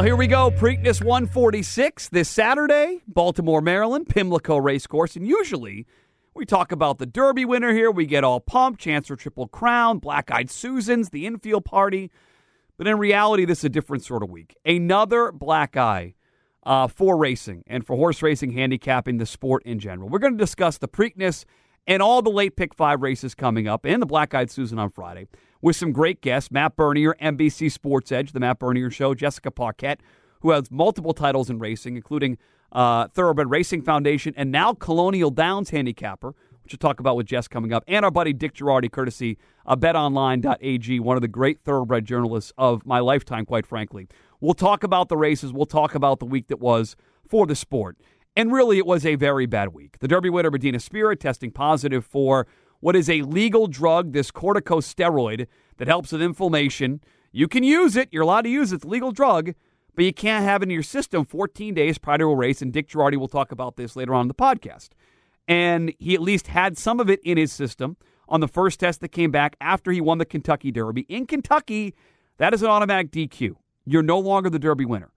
Well, here we go. Preakness 146 this Saturday, Baltimore, Maryland, Pimlico Racecourse. And usually we talk about the Derby winner here. We get all pumped, chance for Triple Crown, Black Eyed Susans, the infield party. But in reality, this is a different sort of week. Another black eye uh, for racing and for horse racing, handicapping, the sport in general. We're going to discuss the Preakness and all the late pick five races coming up and the Black Eyed Susan on Friday with some great guests Matt Bernier, NBC Sports Edge, the Matt Bernier Show, Jessica Paquette, who has multiple titles in racing, including uh, Thoroughbred Racing Foundation and now Colonial Downs handicapper, which we'll talk about with Jess coming up, and our buddy Dick Jerardi, courtesy of betonline.ag, one of the great thoroughbred journalists of my lifetime, quite frankly. We'll talk about the races. We'll talk about the week that was for the sport. And really, it was a very bad week. The Derby winner, Medina Spirit, testing positive for what is a legal drug, this corticosteroid that helps with inflammation. You can use it. You're allowed to use it. It's a legal drug, but you can't have it in your system 14 days prior to a race. And Dick Jerardi will talk about this later on in the podcast. And he at least had some of it in his system on the first test that came back after he won the Kentucky Derby. In Kentucky, that is an automatic DQ. You're no longer the Derby winner.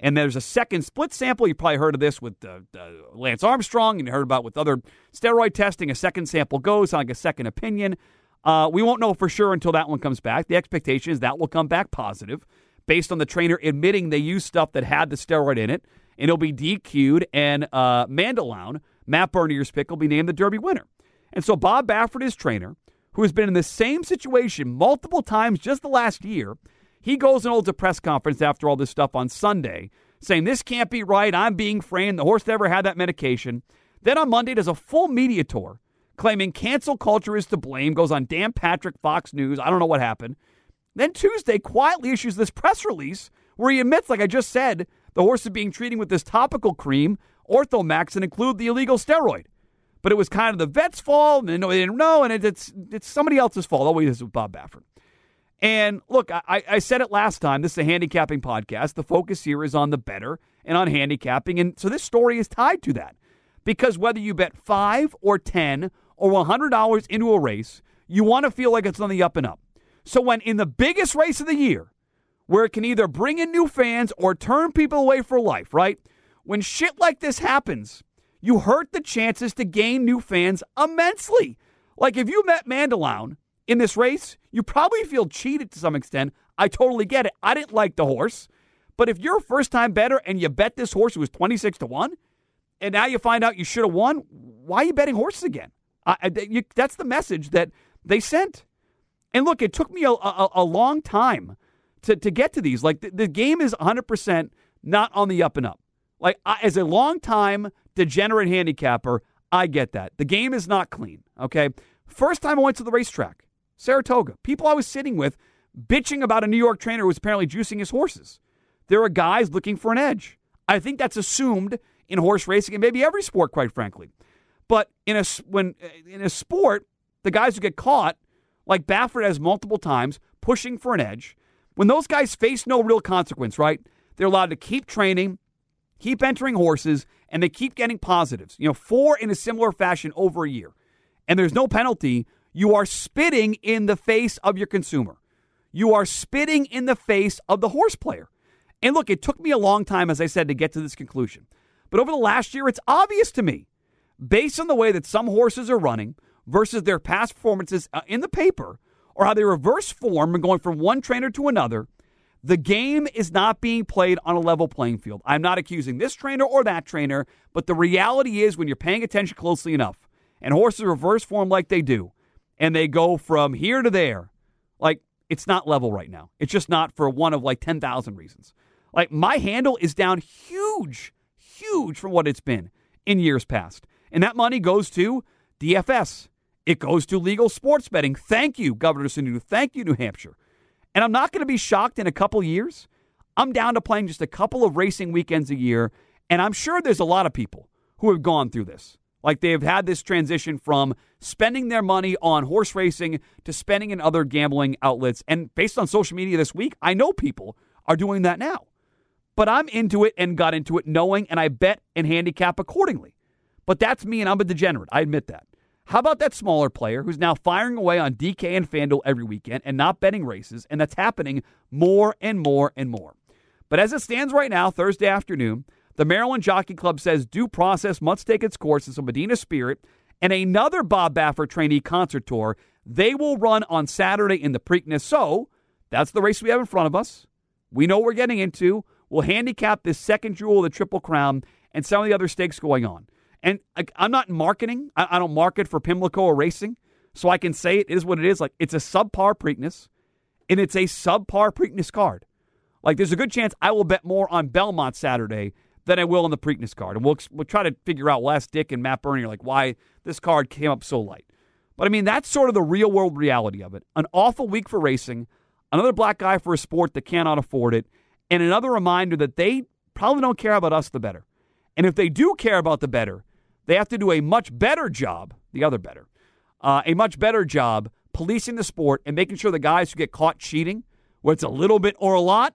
And there's a second split sample. You probably heard of this with uh, uh, Lance Armstrong, and you heard about with other steroid testing. A second sample goes on like a second opinion. Uh, we won't know for sure until that one comes back. The expectation is that will come back positive based on the trainer admitting they used stuff that had the steroid in it, and it'll be DQ'd. And uh, Mandaloun, Matt Bernier's pick, will be named the Derby winner. And so Bob Baffert, his trainer, who has been in the same situation multiple times just the last year, he goes and holds a press conference after all this stuff on Sunday saying, This can't be right. I'm being framed. The horse never had that medication. Then on Monday, does a full media tour claiming cancel culture is to blame, goes on Dan Patrick, Fox News. I don't know what happened. Then Tuesday, quietly issues this press release where he admits, like I just said, the horse is being treated with this topical cream, Otomax, and include the illegal steroid. But it was kind of the vet's fault, and they didn't know, and it's it's somebody else's fault. Always is with Bob Baffert. And look, I, I said it last time. This is a handicapping podcast. The focus here is on the better and on handicapping. And so this story is tied to that. Because whether you bet five or 10 or $100 into a race, you want to feel like it's on the up and up. So when in the biggest race of the year, where it can either bring in new fans or turn people away for life, right? When shit like this happens, you hurt the chances to gain new fans immensely. Like if you met Mandaloun in this race, you probably feel cheated to some extent. I totally get it. I didn't like the horse. But if you're a first time better and you bet this horse who was 26 to 1, and now you find out you should have won, why are you betting horses again? I, you, that's the message that they sent. And look, it took me a, a, a long time to, to get to these. Like the, the, game is 100% not on the up and up. Like I, as a long time degenerate handicapper, I get that. The game is not clean. Okay. First time I went to the racetrack, Saratoga. People I was sitting with bitching about a New York trainer who was apparently juicing his horses. There are guys looking for an edge. I think that's assumed in horse racing and maybe every sport, quite frankly. But in a when uh, in a sport, the guys who get caught, like Baffert has multiple times, pushing for an edge, when those guys face no real consequence, right? They're allowed to keep training, keep entering horses, and they keep getting positives. You know, four in a similar fashion over a year, and there's no penalty. You are spitting in the face of your consumer. You are spitting in the face of the horse player. And look, it took me a long time, as I said, to get to this conclusion. But over the last year, it's obvious to me, based on the way that some horses are running versus their past performances uh, in the paper, or how they reverse form and going from one trainer to another, The game is not being played on a level playing field. I'm not accusing this trainer or that trainer, but the reality is when you're paying attention closely enough and horses reverse form like they do, and they go from here to there, like it's not level right now. It's just not for one of like 10,000 reasons. Like my handle is down huge, huge from what it's been in years past. And that money goes to DFS. It goes to legal sports betting. Thank you, Governor Sununu. Thank you, New Hampshire. And I'm not going to be shocked in a couple years. I'm down to playing just a couple of racing weekends a year. And I'm sure there's a lot of people who have gone through this. Like they've had this transition from spending their money on horse racing to spending in other gambling outlets. And based on social media this week, I know people are doing that now. But I'm into it and got into it knowing, and I bet and handicap accordingly. But that's me, and I'm a degenerate. I admit that. How about that smaller player who's now firing away on DK and FanDuel every weekend and not betting races? And that's happening more and more and more. But as it stands right now, Thursday afternoon, the Maryland Jockey Club says due process must take its course in some Medina Spirit and another Bob Baffert trainee concert tour. They will run on Saturday in the Preakness. So that's the race we have in front of us. We know what we're getting into. We'll handicap this second jewel of the Triple Crown and some of the other stakes going on. And I'm not marketing. I don't market for Pimlico or racing, so I can say it is what it is. Like it's a subpar Preakness, and it's a subpar Preakness card. Like there's a good chance I will bet more on Belmont Saturday than I will on the Preakness card, and we'll we'll try to figure out. We'll Dick and Matt Bernier like why this card came up so light. But I mean that's sort of the real world reality of it. An awful week for racing, another black guy for a sport that cannot afford it, and another reminder that they probably don't care about us the better. And if they do care about the better, they have to do a much better job, the other better, uh, a much better job policing the sport and making sure the guys who get caught cheating, whether it's a little bit or a lot,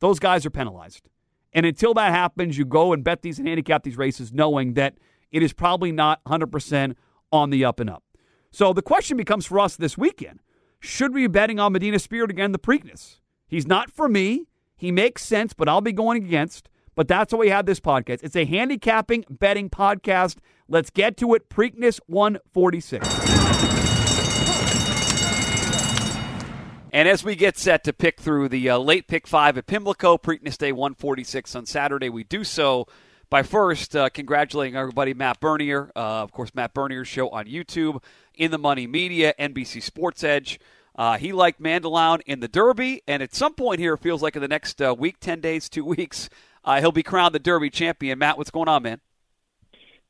those guys are penalized. And until that happens, you go and bet these and handicap these races knowing that it is probably not 100% on the up and up. So the question becomes for us this weekend should we be betting on Medina Spirit again, the Preakness? He's not for me. He makes sense, but I'll be going against. But that's why we have this podcast. It's a handicapping betting podcast. Let's get to it. Preakness 146. And as we get set to pick through the uh, late pick five at Pimlico, Preakness Day 146 on Saturday, we do so by first uh, congratulating our buddy Matt Bernier. Uh, of course, Matt Bernier's show on YouTube, In the Money Media, NBC Sports Edge. Uh, he liked Mandaloun in the Derby, and at some point here, it feels like in the next uh, week, 10 days, two weeks, uh, he'll be crowned the Derby champion. Matt, what's going on, man?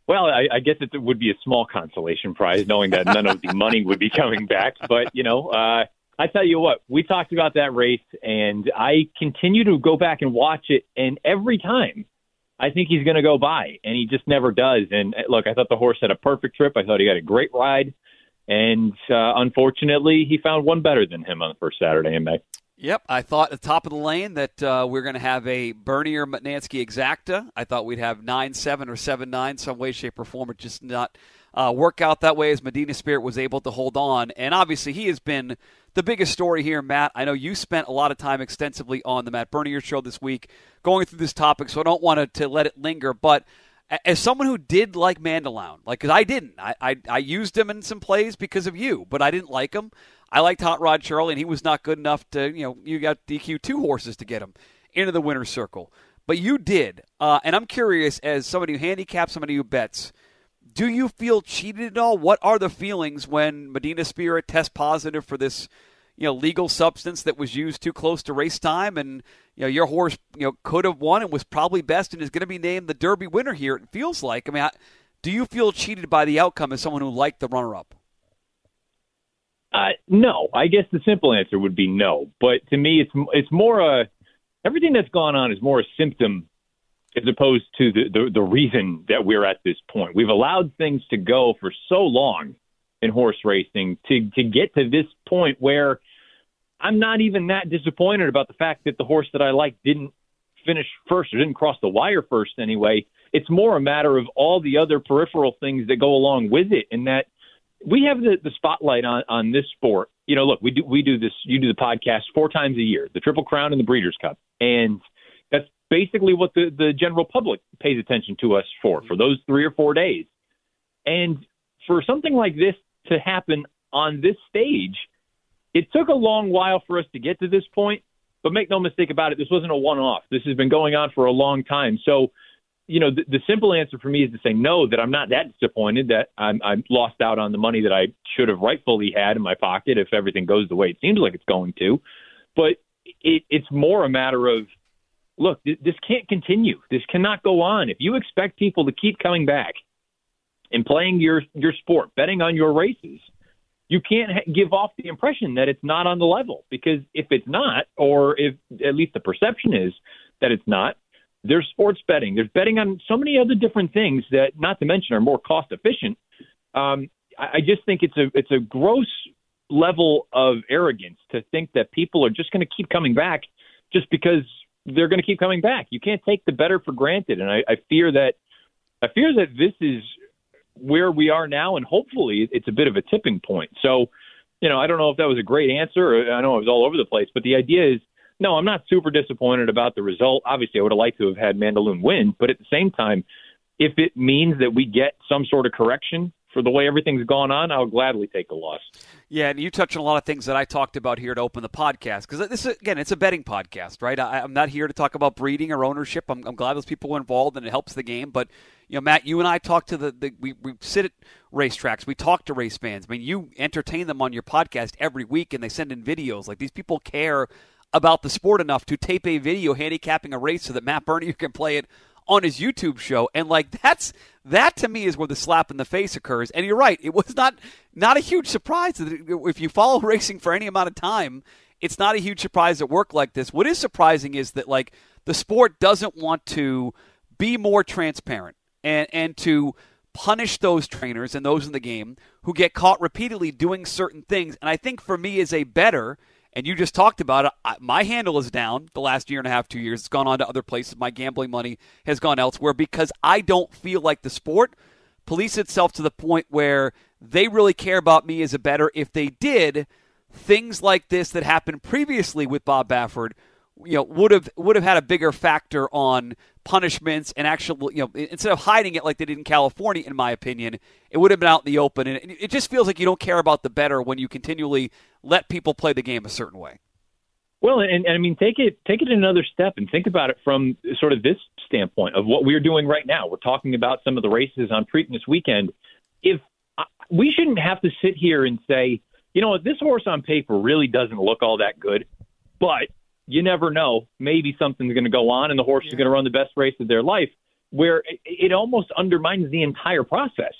Well, I, I guess it would be a small consolation prize, knowing that none of the money would be coming back. But you know, I tell you what, we talked about that race, and I continue to go back and watch it, and every time I think he's going to go by, and he just never does. And uh, look, I thought the horse had a perfect trip. I thought he had a great ride, and uh, unfortunately, he found one better than him on the first Saturday in May. Yep, I thought at the top of the lane that uh, we are going to have a Bernier Mutnansky exacta. I thought we'd have nine seven or seven nine, some way, shape, or form. It just not uh, work out that way as Medina Spirit was able to hold on. And obviously, he has been the biggest story here, Matt. I know you spent a lot of time extensively on the Matt Bernier show this week going through this topic, so I don't want to, let it linger. But as someone who did like Mandaloun, like because I didn't, I, I I used him in some plays because of you, but I didn't like him. I liked Hot Rod Charlie, and he was not good enough to, you know, you got DQ two horses to get him into the winner's circle. But you did. Uh, and I'm curious, as somebody who handicaps, somebody who bets, do you feel cheated at all? What are the feelings when Medina Spirit tests positive for this, you know, legal substance that was used too close to race time, and you know your horse, you know, could have won and was probably best and is going to be named the Derby winner here? It feels like. I mean, I, do you feel cheated by the outcome as someone who liked the runner-up? Uh, no, I guess the simple answer would be no. But to me, it's it's more a everything that's gone on is more a symptom as opposed to the, the the reason that we're at this point. We've allowed things to go for so long in horse racing to to get to this point where I'm not even that disappointed about the fact that the horse that I like didn't finish first or didn't cross the wire first anyway. It's more a matter of all the other peripheral things that go along with it, and that we have the, the spotlight on, on this sport. You know, look, we do we do this. You do the podcast four times a year, the Triple Crown and the Breeders' Cup, and that's basically what the the general public pays attention to us for for those three or four days. And for something like this to happen on this stage, it took a long while for us to get to this point. But make no mistake about it, this wasn't a one off. This has been going on for a long time. So, you know, the, the simple answer for me is to say no, that I'm not that disappointed that I'm, I'm lost out on the money that I should have rightfully had in my pocket if everything goes the way it seems like it's going to. But it, it's more a matter of look, th- this can't continue. This cannot go on. If you expect people to keep coming back and playing your your sport, betting on your races, you can't ha- give off the impression that it's not on the level because if it's not, or if at least the perception is that it's not, there's sports betting. There's betting on so many other different things that, not to mention, are more cost efficient. Um, I, I just think it's a it's a gross level of arrogance to think that people are just going to keep coming back just because they're going to keep coming back. You can't take the better for granted, and I, I fear that I fear that this is where we are now, and hopefully it's a bit of a tipping point. So, you know, I don't know if that was a great answer. I know it was all over the place, but the idea is, no, I'm not super disappointed about the result. Obviously, I would have liked to have had Mandaloun win, but at the same time, if it means that we get some sort of correction for the way everything's gone on, I'll gladly take the loss. Yeah, and you touch on a lot of things that I talked about here to open the podcast because this is, again, it's a betting podcast, right? I, am not here to talk about breeding or ownership. I'm, I'm, glad those people were involved and it helps the game. But you know, Matt, you and I talk to the, the we, we sit at racetracks, we talk to race fans. I mean, you entertain them on your podcast every week, and they send in videos. Like these people care about the sport enough to tape a video handicapping a race so that Matt Bernier can play it on his YouTube show. And like that's that to me is where the slap in the face occurs. And you're right, it was not not a huge surprise if you follow racing for any amount of time. It's not a huge surprise at work like this. What is surprising is that like the sport doesn't want to be more transparent and and to punish those trainers and those in the game who get caught repeatedly doing certain things. And I think for me is a better and you just talked about it. My handle is down the last year and a half, two years. It's gone on to other places. My gambling money has gone elsewhere because I don't feel like the sport police itself to the point where they really care about me as a better. If they did, things like this that happened previously with Bob Baffert you know would have would have had a bigger factor on punishments and actual you know instead of hiding it like they did in California in my opinion it would have been out in the open. And it just feels like you don't care about the better when you continually let people play the game a certain way. Well and, and I mean take it take it another step and think about it from sort of this standpoint of what we're doing right now. We're talking about some of the races on Preakness weekend. If uh, we shouldn't have to sit here and say you know this horse on paper really doesn't look all that good but you never know. Maybe something's going to go on, and the horse yeah. is going to run the best race of their life. Where it, it almost undermines the entire process.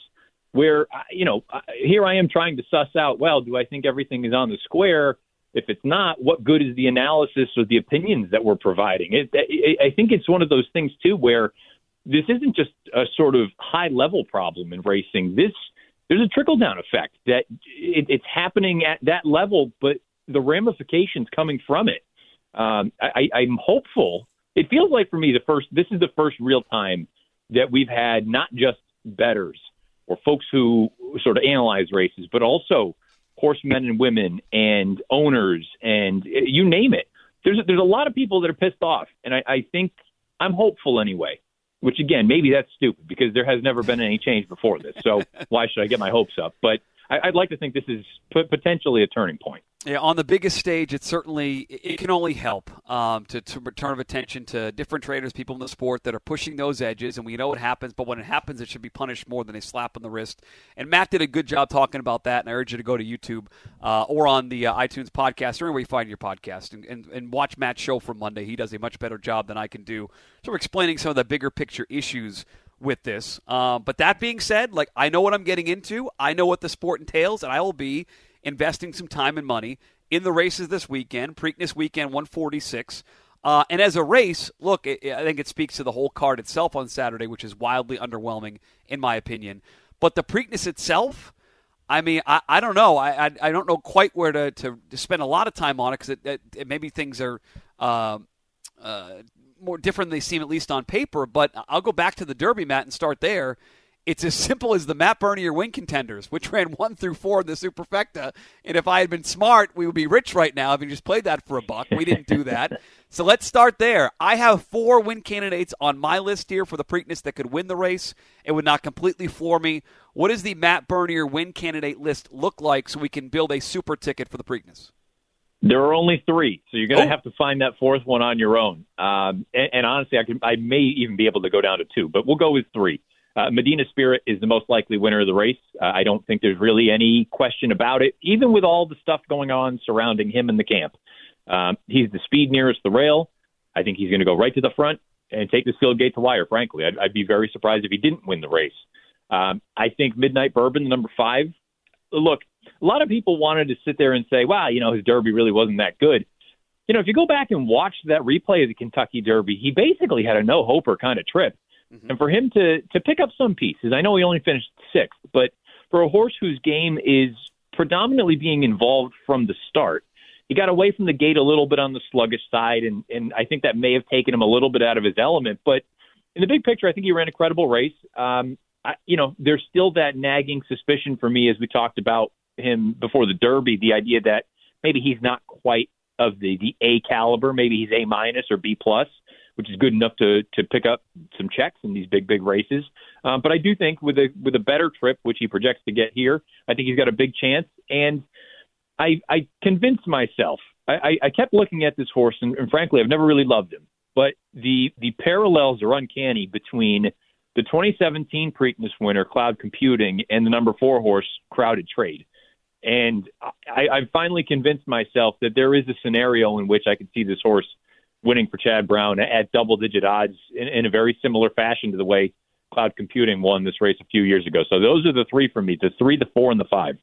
Where uh, you know, uh, here I am trying to suss out. Well, do I think everything is on the square? If it's not, what good is the analysis or the opinions that we're providing? It, it, I think it's one of those things too, where this isn't just a sort of high level problem in racing. This there's a trickle down effect that it, it's happening at that level, but the ramifications coming from it um, I, I'm hopeful. It feels like for me the first. This is the first real time that we've had not just betters or folks who sort of analyze races, but also horsemen and women and owners and uh, you name it. There's there's a lot of people that are pissed off, and I, I think I'm hopeful anyway. Which again, maybe that's stupid because there has never been any change before this. So why should I get my hopes up? But I, I'd like to think this is potentially a turning point. Yeah, on the biggest stage, it certainly it can only help um, to, to return of attention to different traders, people in the sport that are pushing those edges, and we know what happens. But when it happens, it should be punished more than a slap on the wrist. And Matt did a good job talking about that, and I urge you to go to YouTube uh, or on the uh, iTunes podcast or anywhere you find your podcast and, and, and watch Matt's show from Monday. He does a much better job than I can do, sort of explaining some of the bigger picture issues with this. Uh, but that being said, like I know what I'm getting into, I know what the sport entails, and I will be investing some time and money in the races this weekend. Preakness weekend 146. Uh, and as a race, look, it, I think it speaks to the whole card itself on Saturday, which is wildly underwhelming in my opinion. But the Preakness itself, I mean, I, I don't know. I, I, I don't know quite where to, to, to, spend a lot of time on it because it, it, it, maybe things are uh, uh, more different than they seem, at least on paper. But I'll go back to the Derby, Matt, and start there. It's as simple as the Matt Bernier win contenders, which ran one through four in the Superfecta. And if I had been smart, we would be rich right now if we just played that for a buck. We didn't do that. so let's start there. I have four win candidates on my list here for the Preakness that could win the race. It would not completely floor me. What does the Matt Bernier win candidate list look like so we can build a super ticket for the Preakness? There are only three, so you're going to Oh. have to find that fourth one on your own. Um, and, and honestly, I can, I may even be able to go down to two, but we'll go with three. Uh, Medina Spirit is the most likely winner of the race. Uh, I don't think there's really any question about it, even with all the stuff going on surrounding him in the camp. Um, he's the speed nearest the rail. I think he's going to go right to the front and take the field gate to wire. Frankly, I'd, I'd be very surprised if he didn't win the race. Um, I think Midnight Bourbon, number five. Look, a lot of people wanted to sit there and say, "Wow, you know, his Derby really wasn't that good." You know, if you go back and watch that replay of the Kentucky Derby, he basically had a no hoper kind of trip. And for him to to pick up some pieces, I know he only finished sixth, but for a horse whose game is predominantly being involved from the start, he got away from the gate a little bit on the sluggish side, and and I think that may have taken him a little bit out of his element. But in the big picture, I think he ran a credible race. Um, I, you know, there's still that nagging suspicion for me as we talked about him before the Derby, the idea that maybe he's not quite of the the A caliber, maybe he's A minus or B plus, which is good enough to to pick up some checks in these big big races. Um, but I do think with a with a better trip, which he projects to get here, I think he's got a big chance. And I I convinced myself. I, I, kept looking at this horse, and, and frankly, I've never really loved him. But the the parallels are uncanny between the 2017 Preakness winner, Cloud Computing, and the number four horse, Crowded Trade. And I, I've finally convinced myself that there is a scenario in which I could see this horse winning for Chad Brown at double digit odds in, in a very similar fashion to the way Cloud Computing won this race a few years ago. So those are the three for me the three, the four, and the five.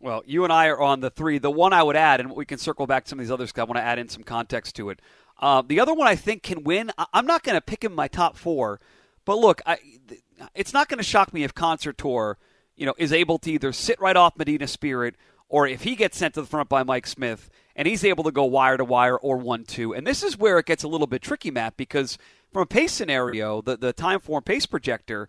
Well, you and I are on the three. The one I would add, and we can circle back to some of these others because I want to add in some context to it. Uh, the other one I think can win. I- I'm not going to pick him my top four, but look, I, th- it's not going to shock me if Concert Tour, you know, is able to either sit right off Medina Spirit or if he gets sent to the front by Mike Smith and he's able to go wire to wire or one two. And this is where it gets a little bit tricky, Matt, because from a pace scenario, the the time form pace projector,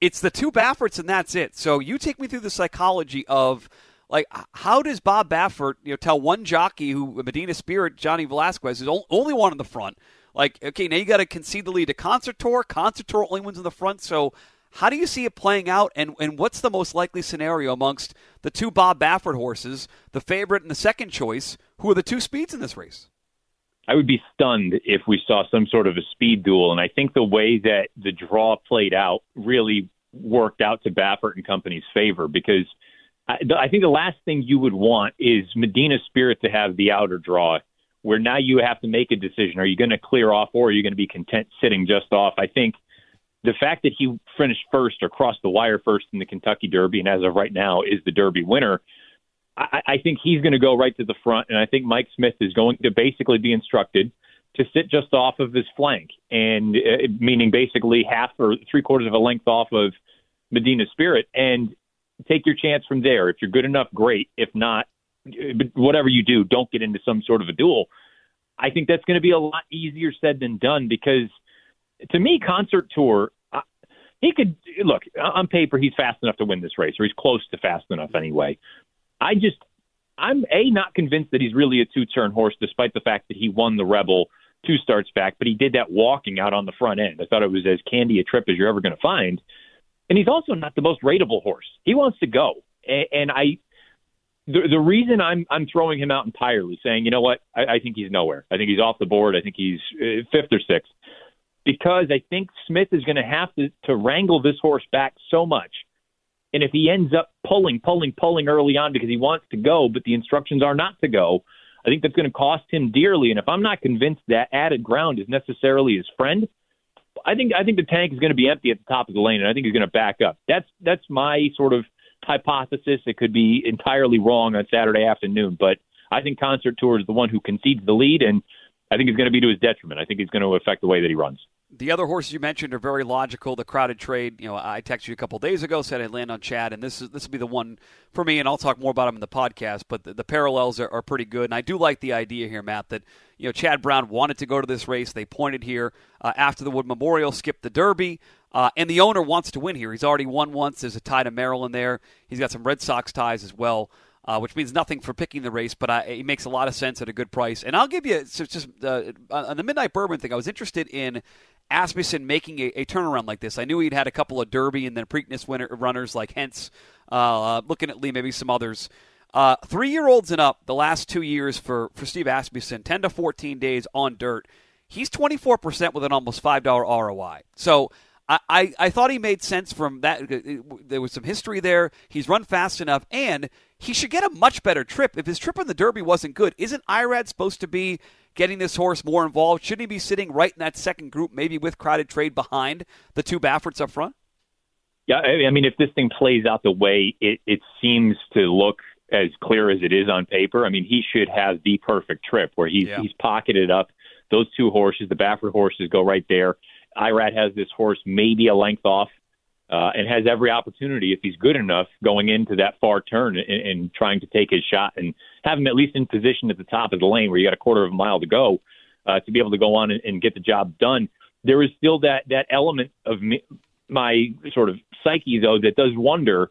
it's the two Bafferts and that's it. So you take me through the psychology of like how does Bob Baffert you know tell one jockey who Medina Spirit Johnny Velazquez is only one in the front like okay now you got to concede the lead to Concert Tour Concert Tour only wins in the front so how do you see it playing out and and what's the most likely scenario amongst the two Bob Baffert horses the favorite and the second choice who are the two speeds in this race I would be stunned if we saw some sort of a speed duel. And I think the way that the draw played out really worked out to Baffert and Company's favor because I, I think the last thing you would want is Medina Spirit to have the outer draw where now you have to make a decision. Are you going to clear off or are you going to be content sitting just off? I think the fact that he finished first or crossed the wire first in the Kentucky Derby and as of right now is the Derby winner. I, I think he's going to go right to the front, and I think Mike Smith is going to basically be instructed to sit just off of his flank, and uh, meaning basically half or three quarters of a length off of Medina Spirit, and take your chance from there. If you're good enough, great. If not, whatever you do, don't get into some sort of a duel. I think that's going to be a lot easier said than done because, to me, Concert Tour. He could look on paper. He's fast enough to win this race, or he's close to fast enough anyway. I just, I'm a not convinced that he's really a two turn horse, despite the fact that he won the Rebel two starts back, but he did that walking out on the front end. I thought it was as candy a trip as you're ever going to find. And he's also not the most rateable horse. He wants to go, and, and I. The, the reason I'm I'm throwing him out entirely, saying you know what, I, I think he's nowhere. I think he's off the board. I think he's uh, fifth or sixth, because I think Smith is going to have to to wrangle this horse back so much and if he ends up pulling, pulling, pulling early on because he wants to go, but the instructions are not to go, I think that's going to cost him dearly. And if I'm not convinced that added ground is necessarily his friend, I think I think the tank is going to be empty at the top of the lane, and I think he's going to back up. That's that's my sort of hypothesis. It could be entirely wrong on Saturday afternoon, but I think Concert Tour is the one who concedes the lead, and I think it's going to be to his detriment. I think it's going to affect the way that he runs. The other horses you mentioned are very logical. The crowded trade, you know, I texted you a couple days ago, said I'd land on Chad, and this is this will be the one for me, and I'll talk more about him in the podcast. But the, the parallels are, are pretty good, and I do like the idea here, Matt, that you know Chad Brown wanted to go to this race. They pointed here uh, after the Wood Memorial, skipped the Derby, uh, and the owner wants to win here. He's already won once. There's a tie to Maryland there. He's got some Red Sox ties as well. Uh, which means nothing for picking the race, but I, it makes a lot of sense at a good price. And I'll give you so just uh, on the Midnight Bourbon thing. I was interested in Asmussen making a, a turnaround like this. I knew he'd had a couple of Derby and then Preakness winner runners like Hence. Uh, Lookin At Lee, maybe some others. Uh, three year olds and up, the last two years for, for Steve Asmussen, 10 to 14 days on dirt. He's 24% with an almost $5 ROI. So I, I, I thought he made sense from that. There was some history there. He's run fast enough, and he should get a much better trip. If his trip in the Derby wasn't good, isn't Irad supposed to be getting this horse more involved? Shouldn't he be sitting right in that second group, maybe with crowded trade behind the two Bafferts up front? Yeah, I mean, if this thing plays out the way it, it seems to look as clear as it is on paper, I mean, he should have the perfect trip where he's yeah. he's pocketed up those two horses. The Baffert horses go right there. Irad has this horse maybe a length off uh, and has every opportunity, if he's good enough, going into that far turn and, and trying to take his shot and have him at least in position at the top of the lane where you got a quarter of a mile to go uh, to be able to go on and, and get the job done. There is still that that element of me, my sort of psyche though that does wonder.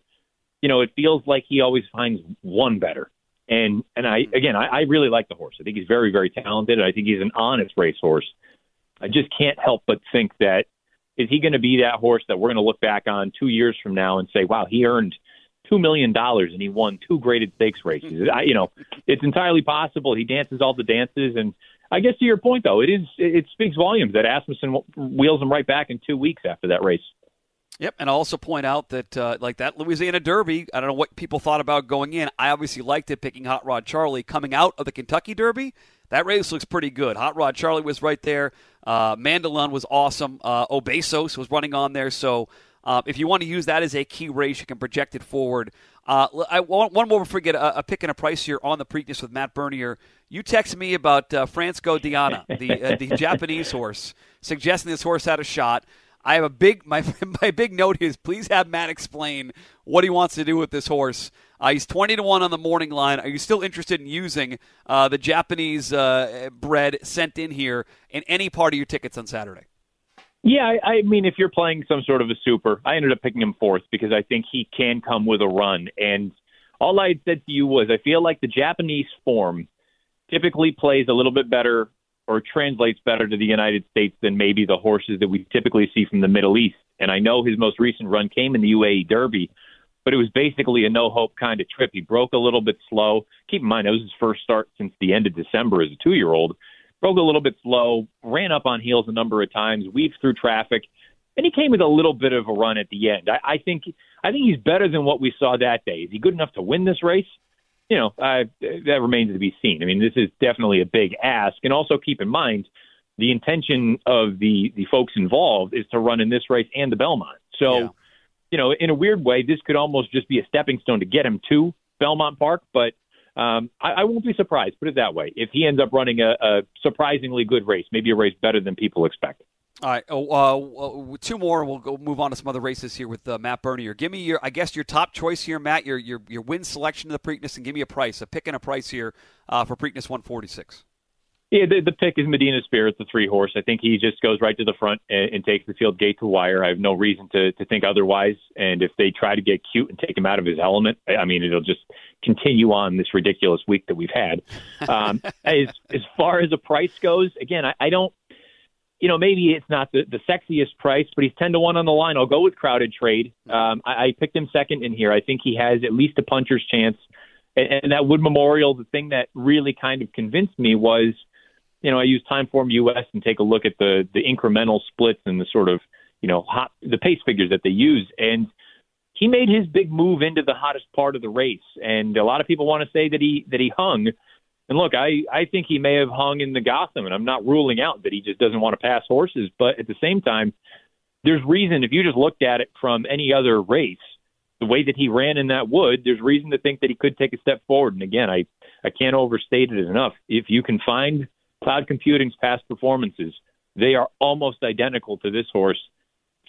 You know, it feels like he always finds one better. And and I again, I, I really like the horse. I think he's very very talented. I think he's an honest racehorse. I just can't help but think that is he going to be that horse that we're going to look back on two years from now and say, wow, he earned two million dollars and he won two graded stakes races. I, you know, it's entirely possible. He dances all the dances, and I guess to your point though, it is it speaks volumes that Asmussen wheels him right back in two weeks after that race. Yep, and I'll also point out that uh, like that Louisiana Derby, I don't know what people thought about going in. I obviously liked it picking Hot Rod Charlie coming out of the Kentucky Derby. That race looks pretty good. Hot Rod Charlie was right there. Uh, Mandaloun was awesome. Uh, O Besos was running on there. So uh, if you want to use that as a key race, you can project it forward. Uh, I want one more before we get a, a pick and a price here on the Preakness with Matt Bernier. You texted me about uh, France Go de Ina, the uh, the Japanese horse, suggesting this horse had a shot. I have a big my my big note is please have Matt explain what he wants to do with this horse. Uh, he's 20 to 1 on the morning line. Are you still interested in using uh, the Japanese uh, bred sent in here in any part of your tickets on Saturday? Yeah, I, I mean, if you're playing some sort of a super, I ended up picking him fourth because I think he can come with a run. And all I had said to you was I feel like the Japanese form typically plays a little bit better or translates better to the United States than maybe the horses that we typically see from the Middle East. And I know his most recent run came in the UAE Derby, but it was basically a no hope kind of trip. He broke a little bit slow. Keep in mind, it was his first start since the end of December as a two year old. Broke a little bit slow, ran up on heels a number of times, weaved through traffic, and he came with a little bit of a run at the end. I, I think I think he's better than what we saw that day. Is he good enough to win this race? You know, uh, that remains to be seen. I mean, this is definitely a big ask, and also keep in mind the intention of the the folks involved is to run in this race and the Belmont. So. Yeah you know, in a weird way, this could almost just be a stepping stone to get him to Belmont Park. But um, I, I won't be surprised, put it that way, if he ends up running a, a surprisingly good race, maybe a race better than people expect. All right, oh, uh, two more. We'll go move on to some other races here with uh, Matt Bernier. Give me your, I guess, your top choice here, Matt. Your your your win selection of the Preakness, and give me a price, a pick and a price here uh, for Preakness 146. Yeah, the, the pick is Medina Spirit, the three horse. I think he just goes right to the front and, and takes the field gate to wire. I have no reason to, to think otherwise. And if they try to get cute and take him out of his element, I mean, it'll just continue on this ridiculous week that we've had. Um, as as far as the price goes, again, I, I don't. You know, maybe it's not the, the sexiest price, but he's ten to one on the line. I'll go with crowded trade. Um, I, I picked him second in here. I think he has at least a puncher's chance. And, and that Wood Memorial, the thing that really kind of convinced me was you know, I use Timeform US and take a look at the the incremental splits and the sort of you know hot the pace figures that they use, and he made his big move into the hottest part of the race. And a lot of people want to say that he that he hung. And look, I I think he may have hung in the Gotham, and I'm not ruling out that he just doesn't want to pass horses. But at the same time, there's reason if you just looked at it from any other race, the way that he ran in that wood, there's reason to think that he could take a step forward. And again, I I can't overstate it enough. If you can find Cloud Computing's past performances, they are almost identical to this horse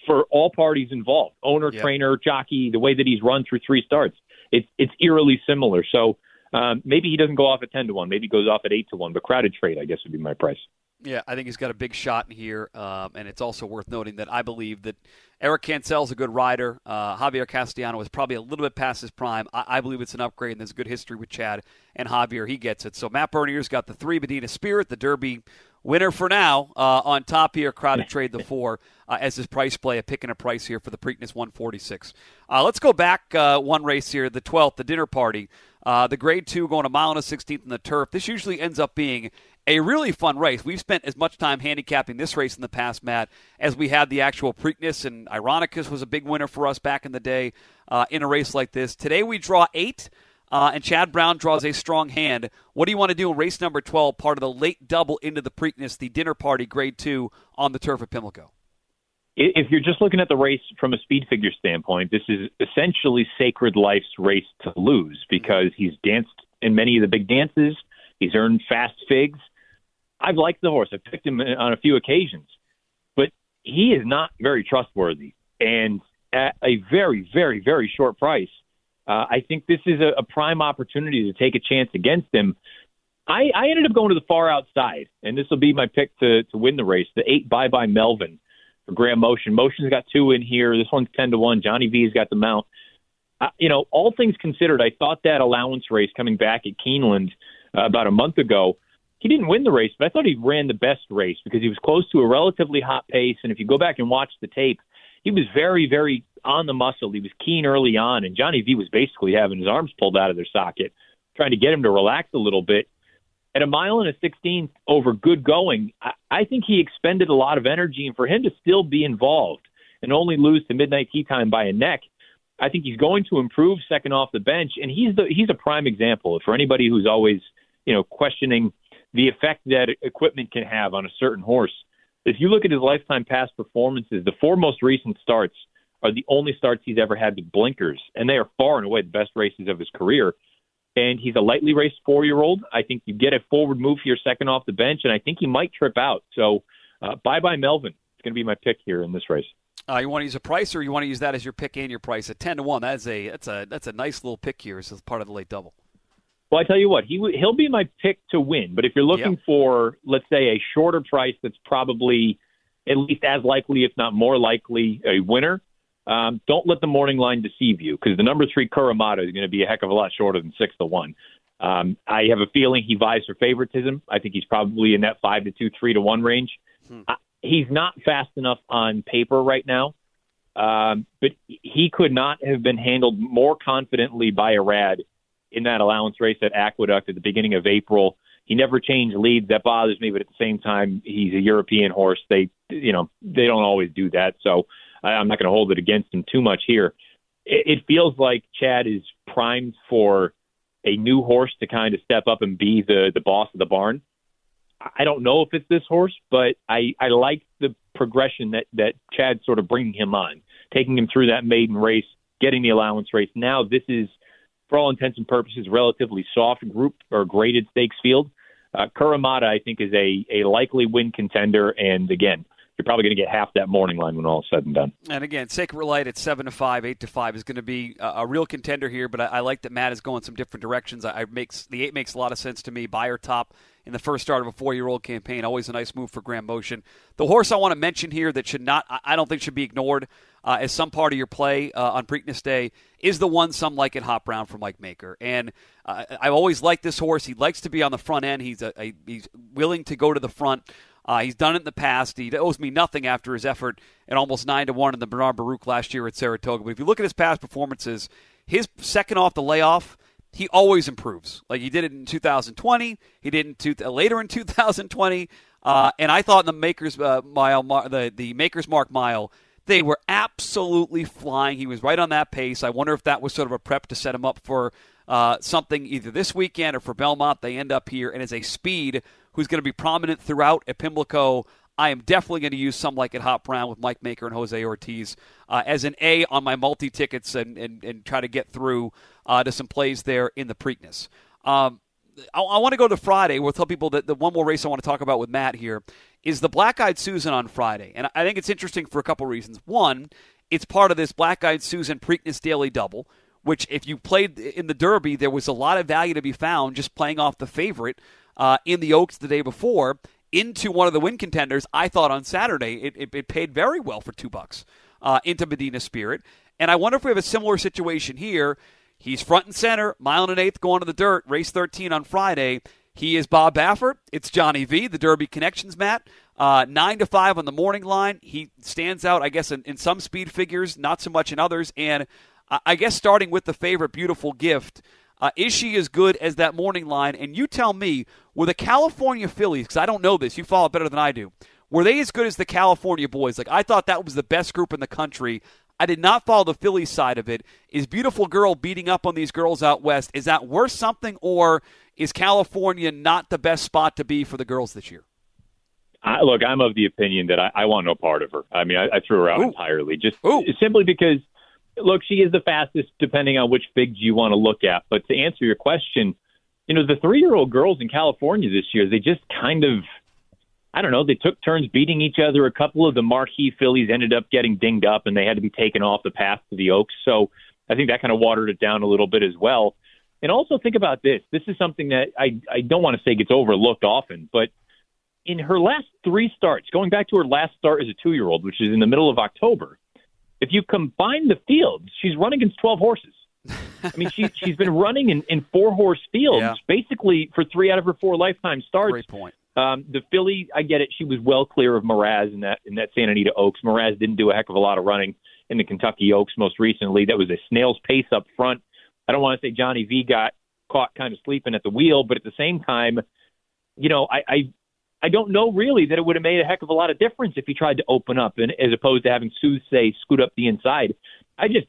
for all parties involved owner, yep. trainer, jockey, the way that he's run through three starts. It's, it's eerily similar. So um, maybe he doesn't go off at 10 to 1. Maybe he goes off at 8 to 1. But crowded trade, I guess, would be my price. Yeah, I think he's got a big shot in here, um, and it's also worth noting that I believe that Eric Cancel's a good rider. Uh, Javier Castellano is probably a little bit past his prime. I, I, believe it's an upgrade, and there's good history with Chad and Javier. He gets it. So Matt Bernier's got the three Medina Spirit, the Derby winner for now. Uh, on top here, crowded trade the four uh, as his price play, a pick and a price here for the Preakness 146. Uh, let's go back uh, one race here, the 12th, the dinner party. Uh, the grade two going a mile and a 16th in the turf. This usually ends up being a really fun race. We've spent as much time handicapping this race in the past, Matt, as we had the actual Preakness, and Ironicus was a big winner for us back in the day uh, in a race like this. Today we draw eight. Uh, and Chad Brown draws a strong hand. What do you want to do in race number 12, part of the late double into the Preakness, the dinner party, grade two, on the turf at Pimlico? If you're just looking at the race from a speed figure standpoint, this is essentially Sacred Life's race to lose because he's danced in many of the big dances. He's earned fast figs. I've liked the horse. I've picked him on a few occasions, but he is not very trustworthy. And at a very, very, very short price, uh, I think this is a, a prime opportunity to take a chance against him. I, I ended up going to the far outside, and this will be my pick to to win the race. The eight bye bye Melvin for Graham Motion. Motion's got two in here. This one's ten to one. Johnny V's got the mount. Uh, you know, all things considered, I thought that allowance race coming back at Keeneland uh, about a month ago. He didn't win the race, but I thought he ran the best race because he was close to a relatively hot pace. And if you go back and watch the tape, he was very, very on the muscle. He was keen early on, and Johnny V was basically having his arms pulled out of their socket, trying to get him to relax a little bit. At a mile and a 16th over good going, I, think he expended a lot of energy, and for him to still be involved and only lose to midnight tea time by a neck, I think he's going to improve second off the bench, and he's the he's a prime example for anybody who's always you know questioning the effect that equipment can have on a certain horse. If you look at his lifetime past performances, the four most recent starts are the only starts he's ever had with blinkers, and they are far and away the best races of his career. And he's a lightly raced four year old. I think you get a forward move here second off the bench, and I think he might trip out. So uh, bye bye Melvin. It's going to be my pick here in this race. Uh, you want to use a price, or you want to use that as your pick and your price at ten to one? That's a that's a that's a nice little pick here as part of the late double. Well, I tell you what, he he'll be my pick to win. But if you're looking yep. for, let's say, a shorter price that's probably at least as likely, if not more likely, a winner, um, don't let the morning line deceive you because the number three Kuramata is going to be a heck of a lot shorter than six to one. Um, I have a feeling he vies for favoritism. I think he's probably in that five to two, three to one range. Hmm. Uh, he's not fast enough on paper right now, um, but he could not have been handled more confidently by Irad in that allowance race at Aqueduct at the beginning of April. He never changed leads. That bothers me, but at the same time, he's a European horse. They, you know, they don't always do that. So I'm not going to hold it against him too much here. It, it feels like Chad is primed for a new horse to kind of step up and be the the boss of the barn. I don't know if it's this horse, but I I like the progression that that Chad's sort of bringing him on, taking him through that maiden race, getting the allowance race. Now this is, for all intents and purposes, relatively soft group or graded stakes field. Uh, Kuramata, I think, is a a likely win contender, and again, you're probably going to get half that morning line when all is said and done. And again, Sacred Life at seven to five, eight to five is going to be a, a real contender here. But I, I, like that Matt is going some different directions. I, I, makes the eight makes a lot of sense to me. Beyer top in the first start of a four-year-old campaign, always a nice move for Graham Motion. The horse I want to mention here that should not, I don't think should be ignored uh, as some part of your play uh, on Preakness Day is the one Somelikeithotbrown from Mike Maker. And uh, I've always liked this horse. He likes to be on the front end. He's a, a, he's willing to go to the front. Uh, he's done it in the past. He owes me nothing after his effort at almost nine to one in the Bernard Baruch last year at Saratoga. But if you look at his past performances, his second off the layoff, he always improves. Like he did it in 2020, he did it uh, later in 2020, uh, and I thought in the Makers uh, Mile, the the Makers Mark Mile, they were absolutely flying. He was right on that pace. I wonder if that was sort of a prep to set him up for uh, something either this weekend or for Belmont. They end up here, and as a speed who's going to be prominent throughout at Pimlico. I am definitely going to use Somelikeithotbrown with Mike Maker and Jose Ortiz uh, as an A on my multi tickets and, and, and try to get through uh, to some plays there in the Preakness. Um, I, I want to go to Friday. We'll tell people that the one more race I want to talk about with Matt here is the Black Eyed Susan on Friday. And I think it's interesting for a couple reasons. One, it's part of this Black Eyed Susan Preakness Daily Double, which if you played in the Derby, there was a lot of value to be found just playing off the favorite uh, in the Oaks the day before into one of the win contenders. I thought on Saturday it, it, it paid very well for two bucks uh, into Medina Spirit. And I wonder if we have a similar situation here. He's front and center, mile and an eighth going to the dirt, race 13 on Friday. He is Bob Baffert. It's Johnny V, the Derby Connections, Matt. Uh, nine to five on the morning line. He stands out, I guess, in, in some speed figures, not so much in others. And I guess starting with the favorite, Beautiful Gift, Uh, is she as good as that morning line? And you tell me, were the California fillies, because I don't know this, you follow it better than I do, were they as good as the California boys? Like, I thought that was the best group in the country. I did not follow the fillies side of it. Is Beautiful Gift beating up on these girls out west? Is that worth something, or is California not the best spot to be for the girls this year? I, look, I'm of the opinion that I, I want no part of her. I mean, I, I threw her out Ooh. entirely, just Ooh. simply because, look, she is the fastest, depending on which figs you want to look at. But to answer your question, you know, the three year old girls in California this year, they just kind of, I don't know, they took turns beating each other. A couple of the marquee fillies ended up getting dinged up, and they had to be taken off the path to the Oaks. So I think that kind of watered it down a little bit as well. And also think about this. This is something that I, I don't want to say gets overlooked often, but in her last three starts, going back to her last start as a two year old, which is in the middle of October, if you combine the fields, she's run against 12 horses. I mean, she, she's been running in, in four horse fields yeah. basically for three out of her four lifetime starts. Great point. Um, the filly, I get it. She was well clear of Moraz in that in that Santa Anita Oaks. Moraz didn't do a heck of a lot of running in the Kentucky Oaks most recently. That was a snail's pace up front. I don't want to say Johnny V got caught kind of sleeping at the wheel, but at the same time, you know, I, I I don't know really that it would have made a heck of a lot of difference if he tried to open up and as opposed to having Sue say scoot up the inside. I just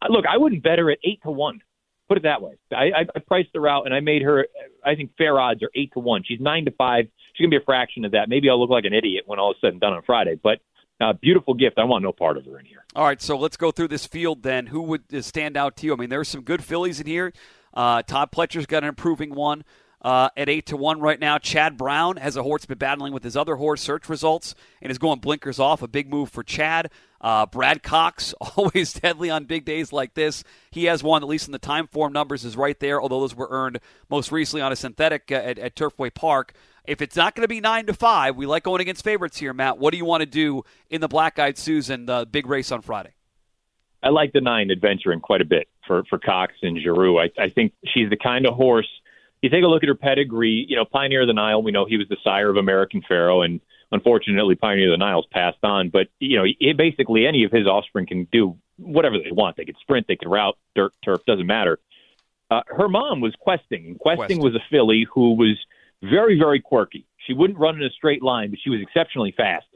I, look, I wouldn't bet her at eight to one. Put it that way. I, I, priced her out and I made her. I think fair odds are eight to one. She's nine to five. She's gonna be a fraction of that. Maybe I'll look like an idiot when all is said and done on Friday, but. Uh, beautiful gift. I want no part of her in here. All right, so let's go through this field then. Who would stand out to you? I mean, there's some good fillies in here. Uh, Todd Pletcher's got an improving one uh, at eight to one right now. Chad Brown has a horse been battling with his other horse search results and is going blinkers off. A big move for Chad. Uh, Brad Cox always deadly on big days like this. He has one at least in the time form numbers is right there. Although those were earned most recently on a synthetic uh, at, at Turfway Park. If it's not going to be nine to five, we like going against favorites here, Matt. What do you want to do in the Black Eyed Susan, the big race on Friday? I like the nine adventuring quite a bit for for Cox and Geroux. I, I think she's the kind of horse you take a look at her pedigree, you know, Pioneer of the Nile, we know he was the sire of American Pharoah, and unfortunately, Pioneer of the Nile's passed on. But, you know, it, basically any of his offspring can do whatever they want. They could sprint, they could route, dirt, turf, doesn't matter. Uh, her mom was Questing. Questing, Questing was a filly who was very, very quirky. She wouldn't run in a straight line, but she was exceptionally fast.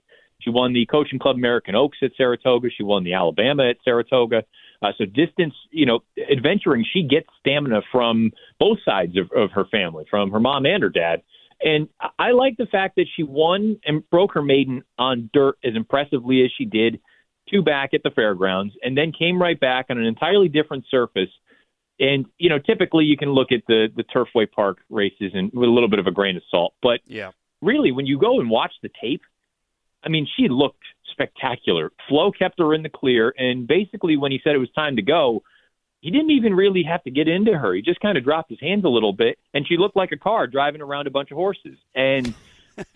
She won the Coaching Club American Oaks at Saratoga. She won the Alabama at Saratoga. Uh, so distance, you know, adventuring, she gets stamina from both sides of, of her family, from her mom and her dad. And I like the fact that she won and broke her maiden on dirt as impressively as she did, two back at the fairgrounds, and then came right back on an entirely different surface. And you know, typically you can look at the the Turfway Park races and with a little bit of a grain of salt, but yeah, really, when you go and watch the tape, I mean, she looked spectacular. Flo kept her in the clear, and basically, when he said it was time to go, he didn't even really have to get into her. He just kind of dropped his hands a little bit, and she looked like a car driving around a bunch of horses. And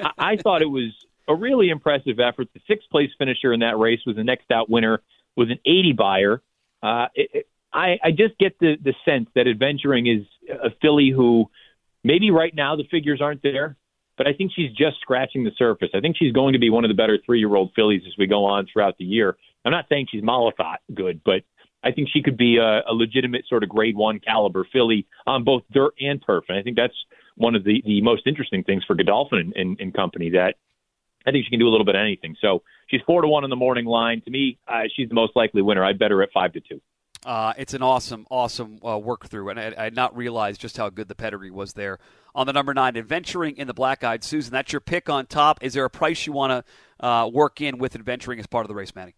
I, I thought it was a really impressive effort. The sixth place finisher in that race was the next out winner, was an 80 Beyer. Uh, it, it, I, I just get the the sense that adventuring is a filly who maybe right now the figures aren't there, but I think she's just scratching the surface. I think she's going to be one of the better three year old fillies as we go on throughout the year. I'm not saying she's Malathaat good, but I think she could be a, a legitimate sort of grade one caliber filly on both dirt and turf. And I think that's one of the, the most interesting things for Godolphin and, and, and company that I think she can do a little bit of anything. So she's four to one on the morning line. To me, uh, she's the most likely winner. I'd bet her at five to two. Uh, it's an awesome, awesome uh, work through, and I, I had not realized just how good the pedigree was there on the number nine, adventuring in the black eyed Susan. That's your pick on top. Is there a price you want to uh, work in with adventuring as part of the race, Manny?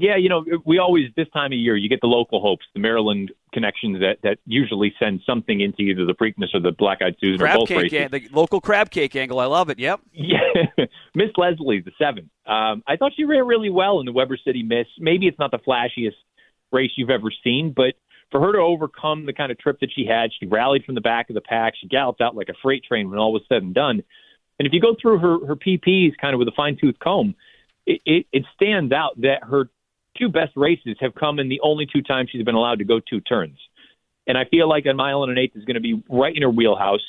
Yeah, you know, we always this time of year you get the local hopes, the Maryland connections that that usually send something into either the Preakness or the Black Eyed Susan crab or both cake, races. the local crab cake angle, I love it. Yep. Yeah, Miss Leslie, the seven. Um, I thought she ran really well in the Weber City Miss. Maybe it's not the flashiest race you've ever seen, but for her to overcome the kind of trip that she had, she rallied from the back of the pack. She galloped out like a freight train when all was said and done. And if you go through her her PPs kind of with a fine tooth comb, it, it, it stands out that her two best races have come in the only two times she's been allowed to go two turns. And I feel like a mile and an eighth is going to be right in her wheelhouse.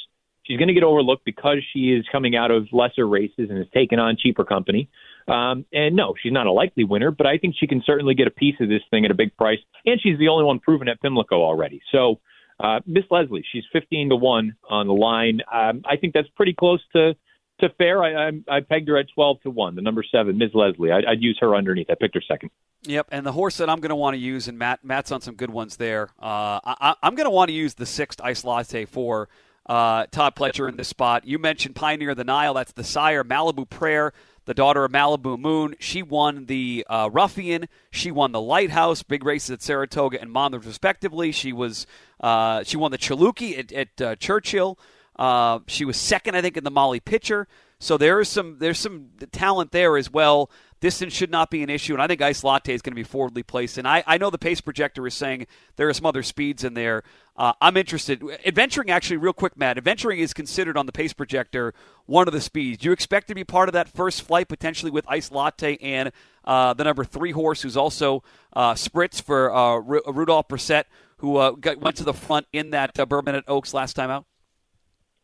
She's going to get overlooked because she is coming out of lesser races and has taken on cheaper company. Um, and no, she's not a likely winner, but I think she can certainly get a piece of this thing at a big price. And she's the only one proven at Pimlico already. So Uh, Miss Leslie, she's 15 to 1 on the line. Um, I think that's pretty close to to fair. I, I, I pegged her at 12 to 1, the number seven, Ms. Leslie. I, I'd use her underneath. I picked her second. Yep, and the horse that I'm going to want to use, and Matt Matt's on some good ones there. Uh, I, am going to want to use the sixth Ice Latte for uh, Todd Pletcher in this spot. You mentioned Pioneer of the Nile. That's the sire. Malibu Prayer, the daughter of Malibu Moon. She won the uh, Ruffian. She won the Lighthouse. Big races at Saratoga and Monmouth, respectively. She was uh, she won the Chilukki at, at uh, Churchill. Uh, she was second, I think, in the Molly Pitcher. So there is some there's some talent there as well. Distance should not be an issue, and I think Ice Latte is going to be forwardly placed. And I, I know the pace projector is saying there are some other speeds in there. Uh, I'm interested. Adventuring, actually, real quick, Matt. Adventuring is considered on the pace projector one of the speeds. Do you expect to be part of that first flight, potentially with Ice Latte and uh, the number three horse, who's also uh, Spritz for uh, Rudolph Brissett, who uh, got, went to the front in that uh, Bourbonette Oaks last time out?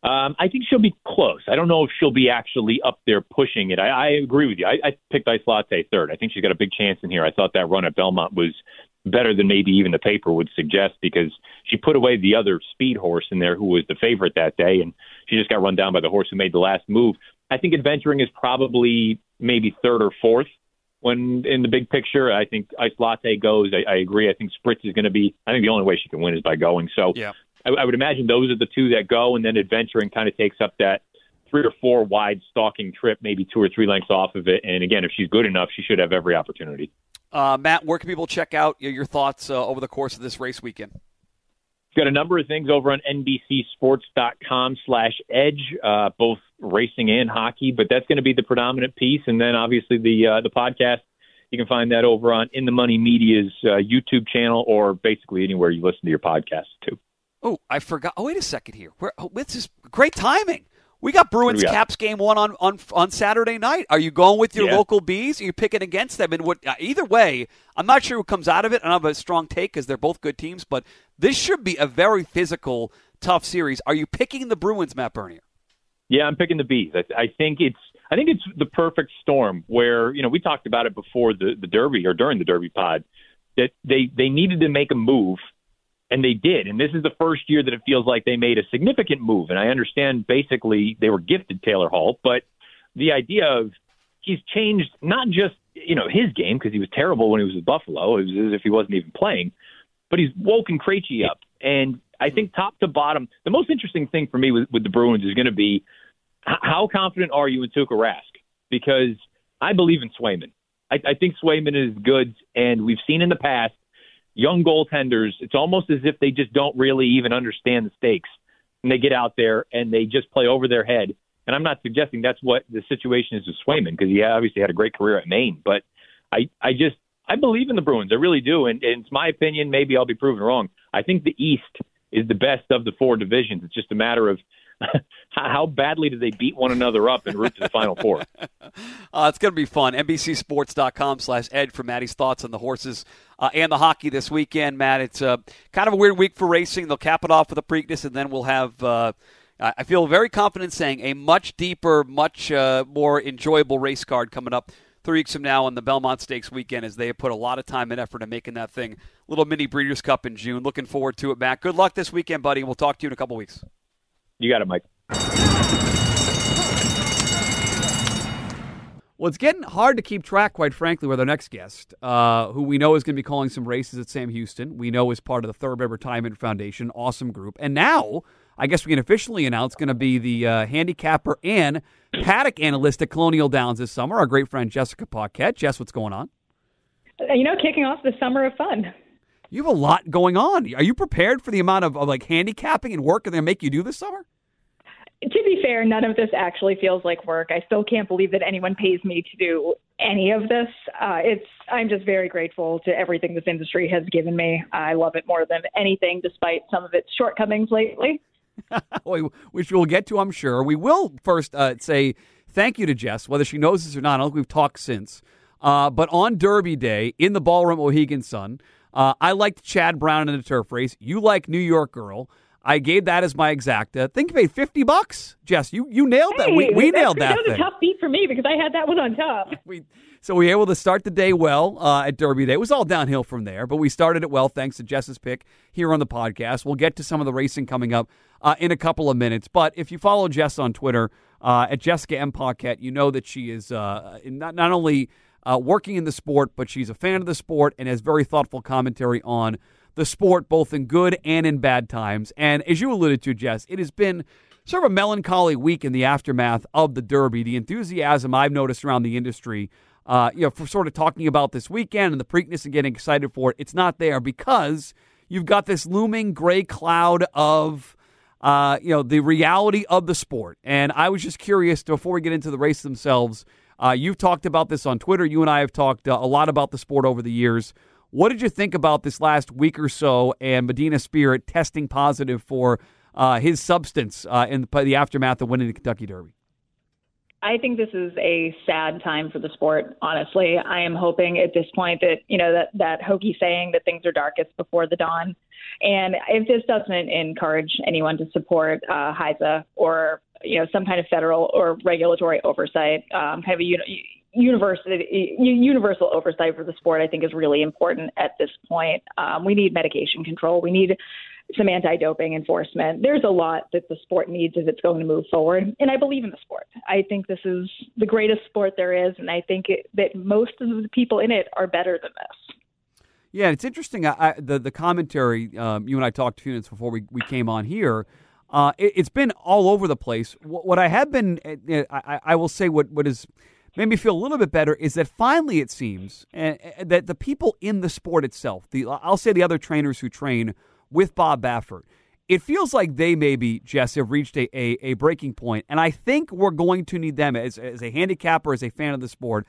Um, I think she'll be close. I don't know if she'll be actually up there pushing it. I, I agree with you. I, I picked Ice Latte third. I think she's got a big chance in here. I thought that run at Belmont was better than maybe even the paper would suggest because she put away the other speed horse in there who was the favorite that day, and she just got run down by the horse who made the last move. I think adventuring is probably maybe third or fourth when in the big picture. I think Ice Latte goes. I, I agree. I think Spritz is going to be. I think the only way she can win is by going. So yeah. I, I would imagine those are the two that go, and then adventuring kind of takes up that three or four wide stalking trip, maybe two or three lengths off of it. And again, if she's good enough, she should have every opportunity. Uh, Matt, where can people check out your thoughts uh, over the course of this race weekend? Got a number of things over on NBCSports.com slash edge, uh, both racing and hockey, but that's going to be the predominant piece. And then obviously the uh, the podcast, you can find that over on In the Money Media's uh, YouTube channel or basically anywhere you listen to your podcasts too. Oh, I forgot. Oh, wait a second here. Where, oh, this is great timing. We got Bruins we Caps game one on, on on Saturday night. Are you going with your yeah. local bees? Are you picking against them? And what? Uh, either way, I'm not sure who comes out of it. I don't have a strong take because they're both good teams, but this should be a very physical, tough series. Are you picking the Bruins, Matt Bernier? Yeah, I'm picking the bees. I, I think it's I think it's the perfect storm where you know we talked about it before the the Derby or during the Derby pod that they they needed to make a move and they did. And this is the first year that it feels like they made a significant move. And I understand basically they were gifted Taylor Hall, but the idea of he's changed not just you know his game because he was terrible when he was with Buffalo. It was as if he wasn't even playing, but he's woken Krejci up. And I think top to bottom, the most interesting thing for me with, with the Bruins is going to be how confident are you in Tuukka Rask? Because I believe in Swayman. I, I think Swayman is good, and we've seen in the past young goaltenders, it's almost as if they just don't really even understand the stakes. And they get out there and they just play over their head. And I'm not suggesting that's what the situation is with Swayman because he obviously had a great career at Maine. But I, I just, I believe in the Bruins. I really do. And, and it's my opinion. Maybe I'll be proven wrong. I think the East is the best of the four divisions. It's just a matter of how badly do they beat one another up and route to the Final Four? uh, it's going to be fun. NBCSports.com slash Ed for Maddie's thoughts on the horses uh, and the hockey this weekend, Matt. It's uh, kind of a weird week for racing. They'll cap it off with the Preakness, and then we'll have. Uh, I feel very confident saying a much deeper, much uh, more enjoyable race card coming up three weeks from now on the Belmont Stakes weekend as they have put a lot of time and effort in making that thing little mini Breeders' Cup in June. Looking forward to it, Matt. Good luck this weekend, buddy. We'll talk to you in a couple weeks. You got it, Mike. Well, it's getting hard to keep track, quite frankly, with our next guest, uh, who we know is going to be calling some races at Sam Houston. We know is part of the Thoroughbred Retirement Foundation, awesome group. And now, I guess we can officially announce, going to be the uh, handicapper and paddock analyst at Colonial Downs this summer, our great friend Jessica Paquette. Jess, what's going on? You know, kicking off the summer of fun. You have a lot going on. Are you prepared for the amount of, of like handicapping and work that they make you do this summer? To be fair, none of this actually feels like work. I still can't believe that anyone pays me to do any of this. Uh, it's I'm just very grateful to everything this industry has given me. I love it more than anything, despite some of its shortcomings lately. Which we'll get to, I'm sure. We will first uh, say thank you to Jess, whether she knows this or not. I don't think we've talked since. Uh, but on Derby Day in the ballroom Mohegan Sun, uh, I liked Chad Brown in the turf race. You like New York Girl. I gave that as my exacta. I think you paid fifty bucks, Jess. You you nailed that. We we nailed that. That was thing. a tough beat for me because I had that one on top. We, so we were able to start the day well uh, at Derby Day. It was all downhill from there, but we started it well thanks to Jess's pick here on the podcast. We'll get to some of the racing coming up uh, in a couple of minutes. But if you follow Jess on Twitter uh, at Jessica M. Paquette, you know that she is uh, not, not only uh, working in the sport, but she's a fan of the sport and has very thoughtful commentary on the sport, both in good and in bad times. And as you alluded to, Jess, it has been sort of a melancholy week in the aftermath of the Derby. The enthusiasm I've noticed around the industry uh, you know, for sort of talking about this weekend and the Preakness and getting excited for it, it's not there because you've got this looming gray cloud of, uh, you know, the reality of the sport. And I was just curious before we get into the race themselves. Uh, you've talked about this on Twitter. You and I have talked uh, a lot about the sport over the years. What did you think about this last week or so and Medina Spirit testing positive for uh, his substance uh, in the aftermath of winning the Kentucky Derby? I think this is a sad time for the sport. Honestly, I am hoping at this point that you know that that hokey saying that things are darkest before the dawn, and if this doesn't encourage anyone to support uh, HISA or you know some kind of federal or regulatory oversight, um, kind of a universal oversight for the sport, I think is really important at this point. Um, we need medication control. We need some anti-doping enforcement. There's a lot that the sport needs if it's going to move forward, and I believe in the sport. I think this is the greatest sport there is, and I think it, that most of the people in it are better than this. Yeah, it's interesting. I, I, the the commentary um, you and I talked a few minutes before we, we came on here. Uh, it, has been all over the place. What, what I have been, uh, I, I, will say, what what has made me feel a little bit better is that finally it seems uh, that the people in the sport itself, the I'll say the other trainers who train with Bob Baffert. It feels like they maybe, Jess, have reached a, a, a breaking point, and I think we're going to need them as, as a handicapper, as a fan of the sport.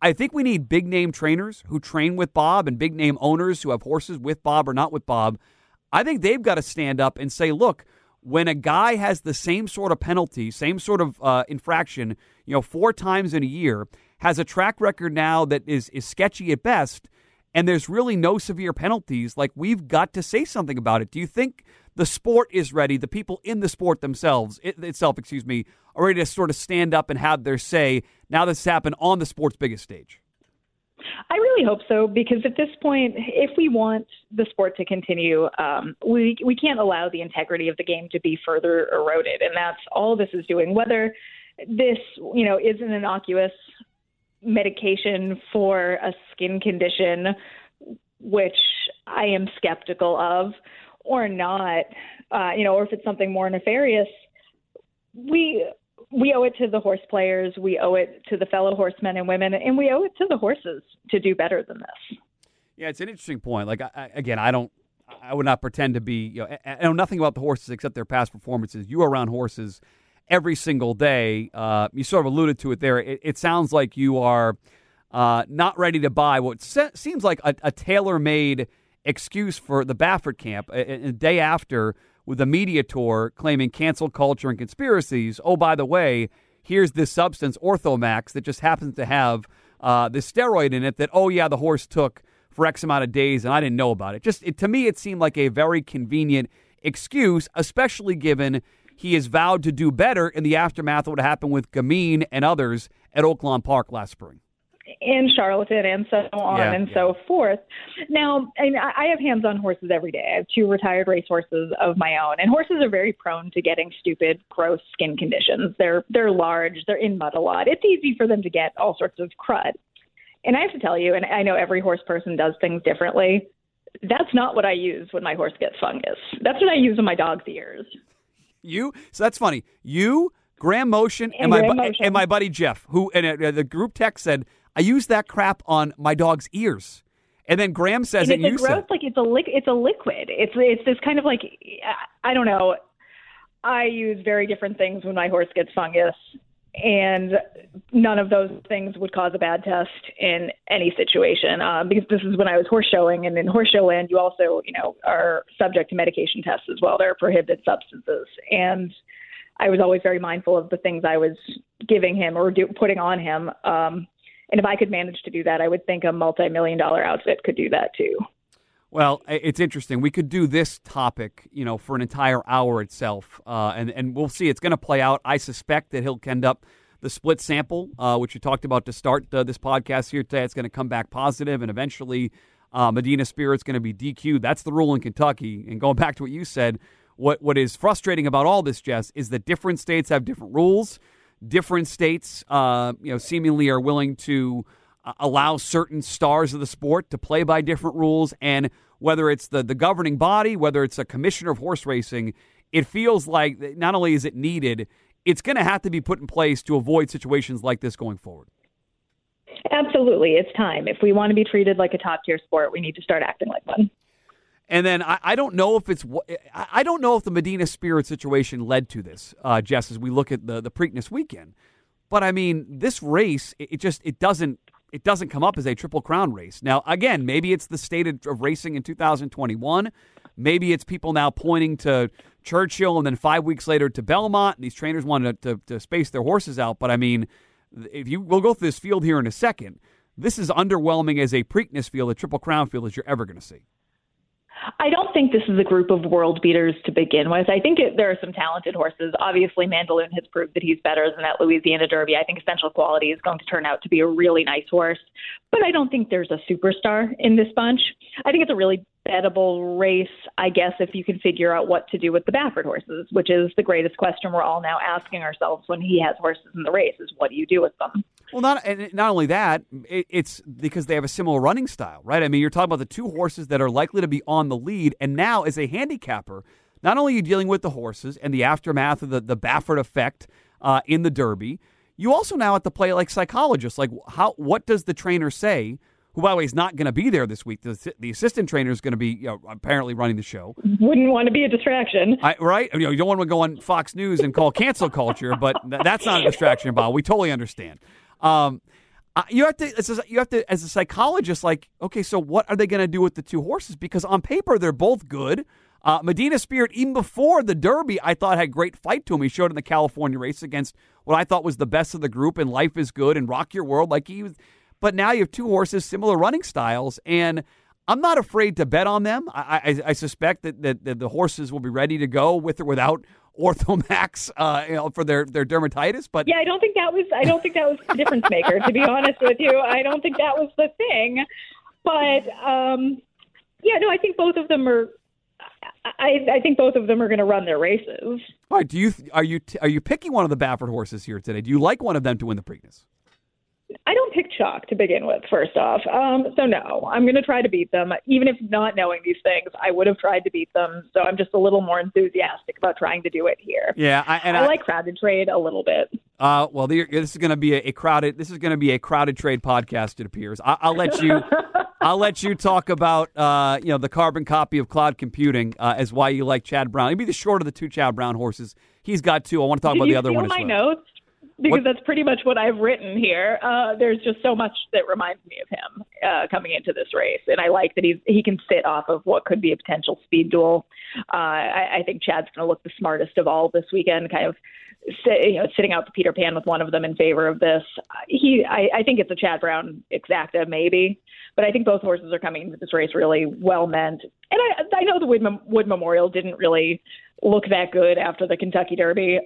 I think we need big name trainers who train with Bob and big name owners who have horses with Bob or not with Bob. I think they've got to stand up and say, look, when a guy has the same sort of penalty, same sort of uh, infraction, you know, four times in a year, has a track record now that is is sketchy at best, and there's really no severe penalties, like we've got to say something about it. Do you think the sport is ready, the people in the sport themselves, it, itself, excuse me, are ready to sort of stand up and have their say now this happened on the sport's biggest stage? I really hope so because at this point, if we want the sport to continue, um, we we can't allow the integrity of the game to be further eroded, and that's all this is doing. Whether this, you know, is an innocuous medication for a skin condition, which I am skeptical of, or not, uh, you know, or if it's something more nefarious, we we owe it to the horse players, we owe it to the fellow horsemen and women, and we owe it to the horses to do better than this. Yeah, it's an interesting point. Like I, again, I don't, I would not pretend to be. You know, I know nothing about the horses except their past performances. You are around horses every single day. Uh, you sort of alluded to it there. It, it sounds like you are uh, not ready to buy what se- seems like a, a tailor made excuse for the Baffert camp. A, a, day after, with a media tour claiming cancel culture and conspiracies. Oh, by the way, here's this substance, Otomax, that just happens to have uh, this steroid in it that, oh, yeah, the horse took for X amount of days and I didn't know about it. Just it, to me, it seemed like a very convenient excuse, especially given he has vowed to do better in the aftermath of what happened with Gamine and others at Oaklawn Park last spring. In Charlatan and so on yeah, and yeah. so forth. Now, I, mean, I have hands on horses every day. I have two retired race horses of my own, and horses are very prone to getting stupid, gross skin conditions. They're they're large, they're in mud a lot. It's easy for them to get all sorts of crud. And I have to tell you, and I know every horse person does things differently. That's not what I use when my horse gets fungus. That's what I use on my dog's ears. You so that's funny. You, Graham Motion, and, And my Graham Motion. and my buddy Jeff, who and uh, the group text said, "I use that crap on my dog's ears." And then Graham says and it. it's You gross, said, like it's a liq- it's a liquid. It's it's this kind of like I don't know. I use very different things when my horse gets fungus, and none of those things would cause a bad test in any situation. Um, because this is when I was horse showing, and in horse show land, you also you know are subject to medication tests as well. There are prohibited substances, and I was always very mindful of the things I was giving him or do, putting on him. Um, and if I could manage to do that, I would think a multi-million dollar outfit could do that too. Well, it's interesting. We could do this topic, you know, for an entire hour itself, uh, and and we'll see. It's going to play out. I suspect that he'll end up the split sample, uh, which you talked about to start uh, this podcast here today. It's going to come back positive, and eventually, uh, Medina Spirit's going to be DQ'd. That's the rule in Kentucky. And going back to what you said, what what is frustrating about all this, Jess, is that different states have different rules. Different states, uh, you know, seemingly are willing to uh, allow certain stars of the sport to play by different rules. And whether it's the, the governing body, whether it's a commissioner of horse racing, it feels like not only is it needed, it's going to have to be put in place to avoid situations like this going forward. Absolutely. It's time. If we want to be treated like a top tier sport, we need to start acting like one. And then I, I, don't know if it's I don't know if the Medina Spirit situation led to this, uh, Jess. As we look at the the Preakness weekend, but I mean this race, it, it just it doesn't it doesn't come up as a Triple Crown race. Now, again, maybe it's the state of racing in 2021. Maybe it's people now pointing to Churchill and then five weeks later to Belmont, and these trainers wanted to, to, to space their horses out. But I mean, if you we'll go through this field here in a second. This is underwhelming as a Preakness field, a Triple Crown field, as you're ever going to see. I don't think this is a group of world beaters to begin with. I think it, there are some talented horses. Obviously, Mandaloun has proved that he's better than that Louisiana Derby. I think Essential Quality is going to turn out to be a really nice horse, but I don't think there's a superstar in this bunch. I think it's a really bettable race, I guess, if you can figure out what to do with the Baffert horses, which is the greatest question we're all now asking ourselves when he has horses in the race: is what do you do with them? Well, not and not only that, it, it's because they have a similar running style, right? I mean, you're talking about the two horses that are likely to be on the lead, and now as a handicapper, not only are you dealing with the horses and the aftermath of the the Baffert effect uh, in the Derby, you also now have to play like psychologists. Like, how what does the trainer say? Who, by the way, is not going to be there this week. The, the assistant trainer is going to be you know, apparently running the show. Wouldn't want to be a distraction, I, right? You, know, you don't want to go on Fox News and call cancel culture, but that's not a distraction, Bob. We totally understand. Um, you have to, a, you have to, as a psychologist, like, okay, so what are they going to do with the two horses? Because on paper, they're both good. Uh, Medina Spirit, even before the Derby, I thought had great fight to him. He showed in the California race against what I thought was the best of the group, and Life is Good and Rock Your World. Like he was, but now you have two horses, similar running styles, and I'm not afraid to bet on them. I, I, I suspect that, that, that, the horses will be ready to go with or without Otomax, uh, you know, for their, their dermatitis. But yeah, I don't think that was I don't think that was the difference maker. to be honest with you, I don't think that was the thing. But um, yeah, no, I think both of them are. I, I think both of them are going to run their races. All right. Do you are you are you picking one of the Baffert horses here today? Do you like one of them to win the Preakness? I don't pick chalk to begin with, first off. Um, so, no, I'm going to try to beat them. Even if not knowing these things, I would have tried to beat them. So, I'm just a little more enthusiastic about trying to do it here. Yeah. I, and I, I like crowded trade a little bit. Uh, well, this is going to be a, crowded. This is going to be a crowded trade podcast. It appears. I, will let you. I'll let you talk about uh, you know the carbon copy of cloud computing uh, as why you like Chad Brown. He'd be the short of the two Chad Brown horses. He's got two. I want to talk Did about the other one as well. my notes? Because what? that's pretty much what I've written here. Uh, there's just so much that reminds me of him uh, coming into this race, and I like that he's he can sit off of what could be a potential speed duel. Uh, I, I think Chad's going to look the smartest of all this weekend, kind of. Sit, you know, sitting out the Peter Pan with one of them in favor of this. He, I, I think it's a Chad Brown exacta, maybe, but I think both horses are coming into this race really well meant. And I, I know the Wood, Wood Memorial didn't really look that good after the Kentucky Derby.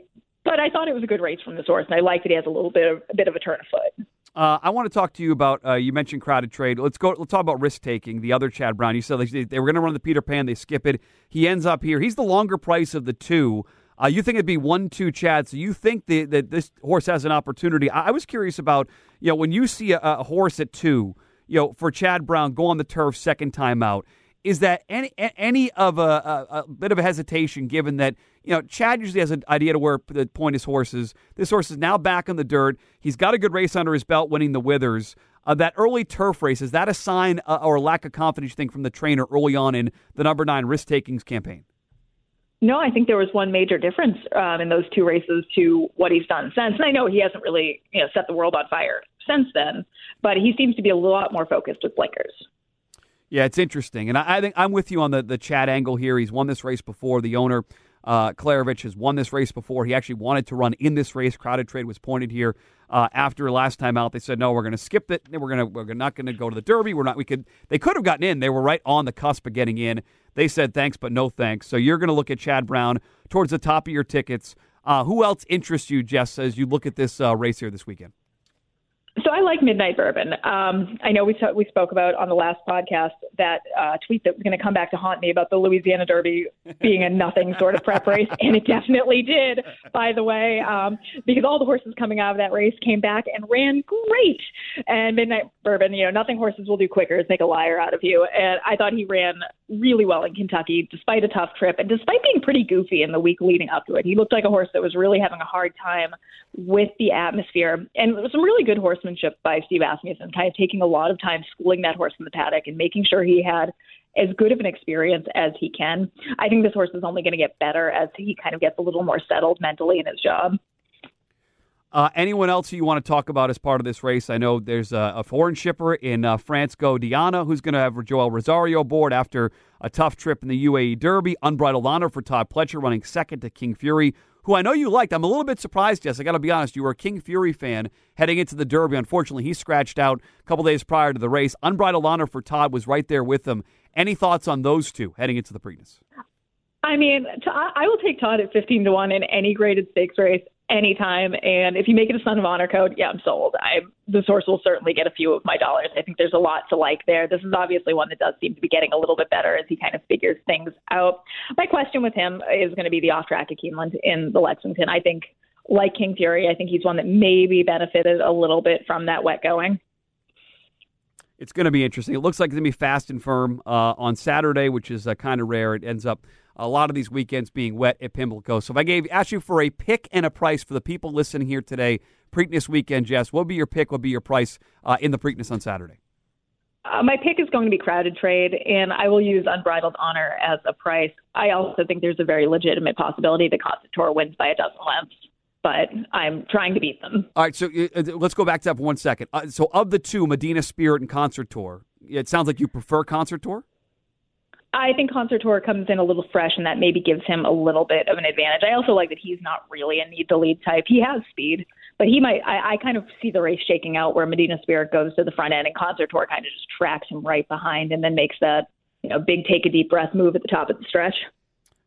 But I thought it was a good race from the source, and I like that he has a little bit of a bit of a turn of foot. Uh, I want to talk to you about. Uh, you mentioned crowded trade. Let's go. Let's talk about risk taking. The other Chad Brown. You said they, they were going to run the Peter Pan. They skip it. He ends up here. He's the longer price of the two. Uh, you think it'd be one two Chad? So you think the, that this horse has an opportunity? I, I, was curious about you know when you see a, a horse at two, you know for Chad Brown go on the turf second time out is that any any of a, a, a, bit of a hesitation given that you know Chad usually has an idea to where the point his horses. This horse is now back in the dirt. He's got a good race under his belt, winning the Withers. Uh, that early turf race is that a sign uh, or a lack of confidence you think from the trainer early on in the number nine risk takings campaign? No, I think there was one major difference um, in those two races to what he's done since. And I know he hasn't really you know set the world on fire since then, but he seems to be a lot more focused with blinkers. Yeah, it's interesting, and I, I, think I'm with you on the the Chad angle here. He's won this race before. The owner Uh, Klaravich has won this race before. He actually wanted to run in this race. Crowded Trade was pointed here uh, after last time out. They said no, we're going to skip it. We're going to we're not going to go to the Derby. We're not. We could. They could have gotten in. They were right on the cusp of getting in. They said thanks, but no thanks. So you're going to look at Chad Brown towards the top of your tickets. Uh, who else interests you, Jess, as you look at this uh, race here this weekend? So I like Midnight Bourbon. Um, I know we t- we spoke about on the last podcast that uh, tweet that was going to come back to haunt me about the Louisiana Derby being a nothing sort of prep race, and it definitely did. By the way, um, because all the horses coming out of that race came back and ran great. And Midnight Bourbon, you know, nothing horses will do quicker is make a liar out of you. And I thought he ran really well in Kentucky, despite a tough trip and despite being pretty goofy in the week leading up to it. He looked like a horse that was really having a hard time with the atmosphere, and some really good horsemen horsemanship by Steve Asmussen, kind of taking a lot of time schooling that horse in the paddock and making sure he had as good of an experience as he can. I think this horse is only going to get better as he kind of gets a little more settled mentally in his job. Uh, anyone else you want to talk about as part of this race? I know there's a, a foreign shipper in uh, France Go de Ina who's going to have Joel Rosario aboard after a tough trip in the UAE Derby. Unbridled Honor for Todd Pletcher running second to King Fury, who I know you liked. I'm a little bit surprised, Jess. I got to be honest. You were a King Fury fan heading into the Derby. Unfortunately, he scratched out a couple days prior to the race. Unbridled Honor for Todd was right there with him. Any thoughts on those two heading into the Preakness? I mean, I will take Todd at 15 to 1 in any graded stakes race anytime. And if you make it a Son of Honor code, yeah, I'm sold. I the source will certainly get a few of my dollars. I think there's a lot to like there. This is obviously one that does seem to be getting a little bit better as he kind of figures things out. My question with him is going to be the off track of Keeneland in the Lexington. I think, like King Fury, I think he's one that maybe benefited a little bit from that wet going. It's going to be interesting. It looks like it's going to be fast and firm uh, on Saturday, which is uh, kind of rare. It ends up a lot of these weekends being wet at Pimlico. So if I gave asked you for a pick and a price for the people listening here today, Preakness weekend, Jess, what would be your pick? What would be your price uh, in the Preakness on Saturday? Uh, my pick is going to be crowded trade, and I will use unbridled honor as a price. I also think there's a very legitimate possibility that Concert Tour wins by a dozen lengths, but I'm trying to beat them. All right, so uh, uh let's go back to that for one second. Uh, so, of the two, Medina Spirit and Concert Tour, it sounds like you prefer Concert Tour. I think Concert Tour comes in a little fresh, and that maybe gives him a little bit of an advantage. I also like that he's not really a need to lead type. He has speed, but he might. I, I kind of see the race shaking out where Medina Spirit goes to the front end, and Concert Tour kind of just tracks him right behind, and then makes that you know big take a deep breath move at the top of the stretch.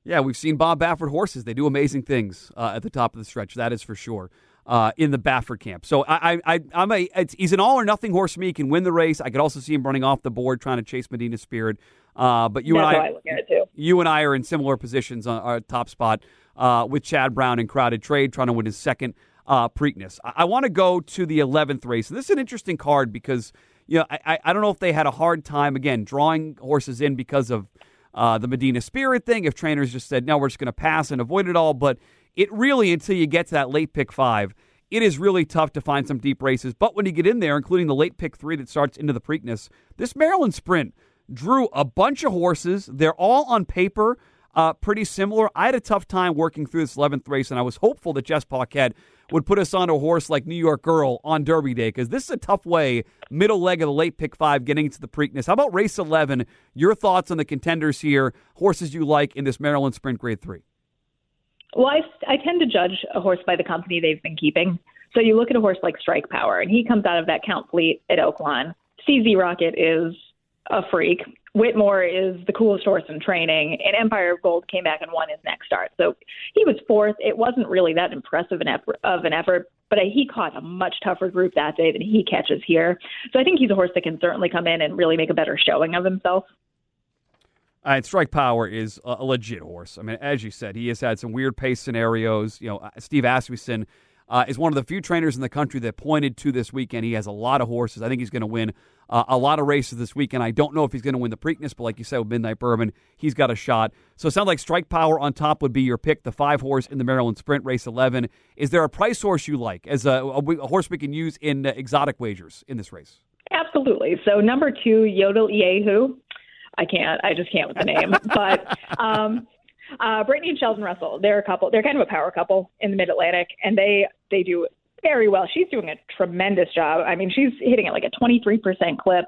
Yeah, we've seen Bob Baffert horses. They do amazing things uh, at the top of the stretch. That is for sure. Uh, in the Baffert camp, so I, I, I'm a. he's an all or nothing horse for me. He can win the race. I could also see him running off the board, trying to chase Medina Spirit. Uh, but you That's and I, I you and I are in similar positions on our top spot uh, with Chad Brown in crowded trade, trying to win his second uh, Preakness. I, I want to go to the eleventh race. This is an interesting card because you know I, I don't know if they had a hard time again drawing horses in because of uh, the Medina Spirit thing. If trainers just said no, we're just going to pass and avoid it all, but it really until you get to that late pick five it is really tough to find some deep races. But when you get in there, including the late pick three that starts into the Preakness, this Maryland Sprint drew a bunch of horses. They're all on paper uh, pretty similar. I had a tough time working through this 11th race, and I was hopeful that Jess Paquette would put us on a horse like New York Girl on Derby Day because this is a tough way, middle leg of the late pick five, getting into the Preakness. How about race 11? Your thoughts on the contenders here, horses you like in this Maryland Sprint Grade 3? Well, I, I tend to judge a horse by the company they've been keeping. So you look at a horse like Strike Power, and he comes out of that Count Fleet at Oaklawn. CZ Rocket is a freak. Whitmore is the coolest horse in training, and Empire of Gold came back and won his next start. So he was fourth. It wasn't really that impressive an effort, of an effort, but he caught a much tougher group that day than he catches here. So I think he's a horse that can certainly come in and really make a better showing of himself. And Strike Power is a, legit horse. I mean, as you said, he has had some weird pace scenarios. You know, Steve Asmussen uh, is one of the few trainers in the country that pointed to this weekend. He has a lot of horses. I think he's going to win uh, a lot of races this weekend. I don't know if he's going to win the Preakness, but like you said with Midnight Bourbon, he's got a shot. So it sounds like Strike Power on top would be your pick, the five horse in the Maryland Sprint Race 11. Is there a price horse you like as a, a, a horse we can use in uh, exotic wagers in this race? Absolutely. So number two, Yodel Yehu. I can't. I just can't with the name. but um, uh, Brittany and Sheldon Russell, they're a couple. They're kind of a power couple in the Mid Atlantic, and they they do very well. She's doing a tremendous job. I mean, she's hitting it like a 23% clip.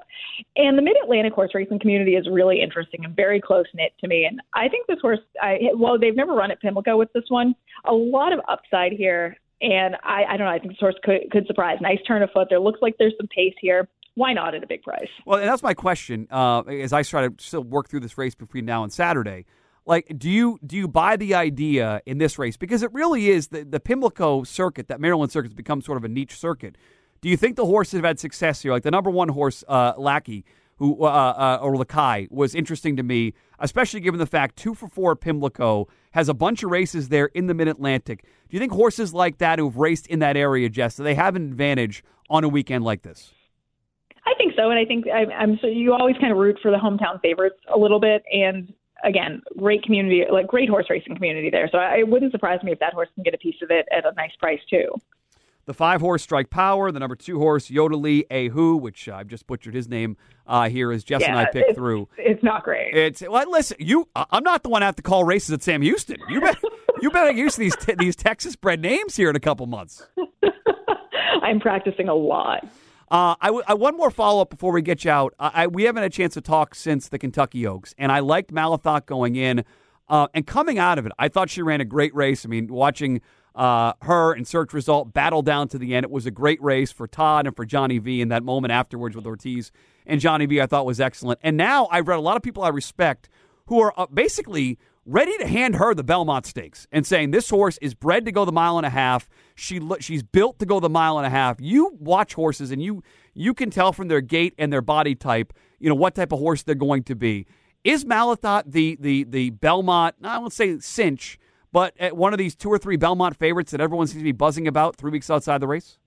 And the Mid Atlantic horse racing community is really interesting and very close knit to me. And I think this horse, I, well, they've never run at Pimlico with this one. A lot of upside here. And I, I don't know. I think this horse could, could surprise. Nice turn of foot. There looks like there's some pace here. Why not at a big price? Well, and that's my question. Uh, as I try to still work through this race between now and Saturday, like do you do you buy the idea in this race because it really is the the Pimlico circuit that Maryland circuit has become sort of a niche circuit. Do you think the horses have had success here? Like the number one horse, uh, Lackey, who uh, uh, or Lakai was interesting to me, especially given the fact two for four Pimlico has a bunch of races there in the Mid Atlantic. Do you think horses like that who've raced in that area, Jess, do they have an advantage on a weekend like this? I think so, and I think I, I'm so you always kind of root for the hometown favorites a little bit, and again, great community, like great horse racing community there. So I, it wouldn't surprise me if that horse can get a piece of it at a nice price too. The five horse Strike Power, the number two horse Yodeli Ahu, which I've just butchered his name uh, here as Jess yeah, and I picked it's, through. It's not great. It's well, listen, you. I'm not the one to have to call races at Sam Houston. You bet. you better get used to these t- these Texas bred names here in a couple months. I'm practicing a lot. Uh, I, w- I one more follow up before we get you out. I, I, we haven't had a chance to talk since the Kentucky Oaks, and I liked Malathaat going in uh, and coming out of it. I thought she ran a great race. I mean, watching uh, her and Search Result battle down to the end, it was a great race for Todd and for Johnny V. In that moment afterwards with Ortiz and Johnny V, I thought was excellent. And now I've read a lot of people I respect who are uh, basically ready to hand her the Belmont Stakes and saying this horse is bred to go the mile and a half. She she's built to go the mile and a half. You watch horses and you you can tell from their gait and their body type, you know what type of horse they're going to be. Is Malathaat the the the Belmont? I won't say cinch, but eh, one of these two or three Belmont favorites that everyone seems to be buzzing about three weeks outside the race.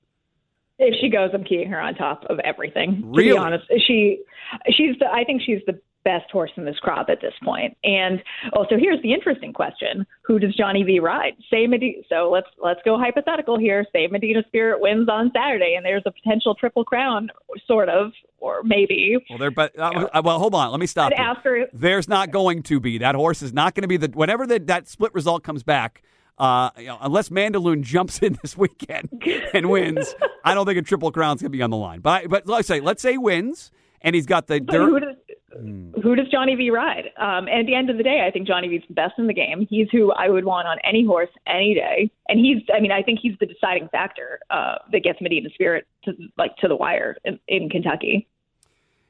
If she goes, I'm keying her on top of everything. Really? To be honest, she she's the. I think she's the best horse in this crop at this point. And also, here's the interesting question: Who does Johnny V ride? Say Medina. So let's let's go hypothetical here. Say Medina Spirit wins on Saturday, and there's a potential triple crown, sort of, or maybe. Well, there, but uh, well, hold on. Let me stop. I'd. There's not going to be that horse is not going to be the whenever the, that split result comes back. Uh, you know, unless Mandaloun jumps in this weekend and wins, I don't think a triple crown's going to be on the line. But but let's say let's say he wins and he's got the. Does, Mm. Who does Johnny V ride? Um, and at the end of the day, I think Johnny V's the best in the game. He's who I would want on any horse any day. And he's, I mean, I think he's the deciding factor uh, that gets Medina Spirit to like to the wire in, in Kentucky.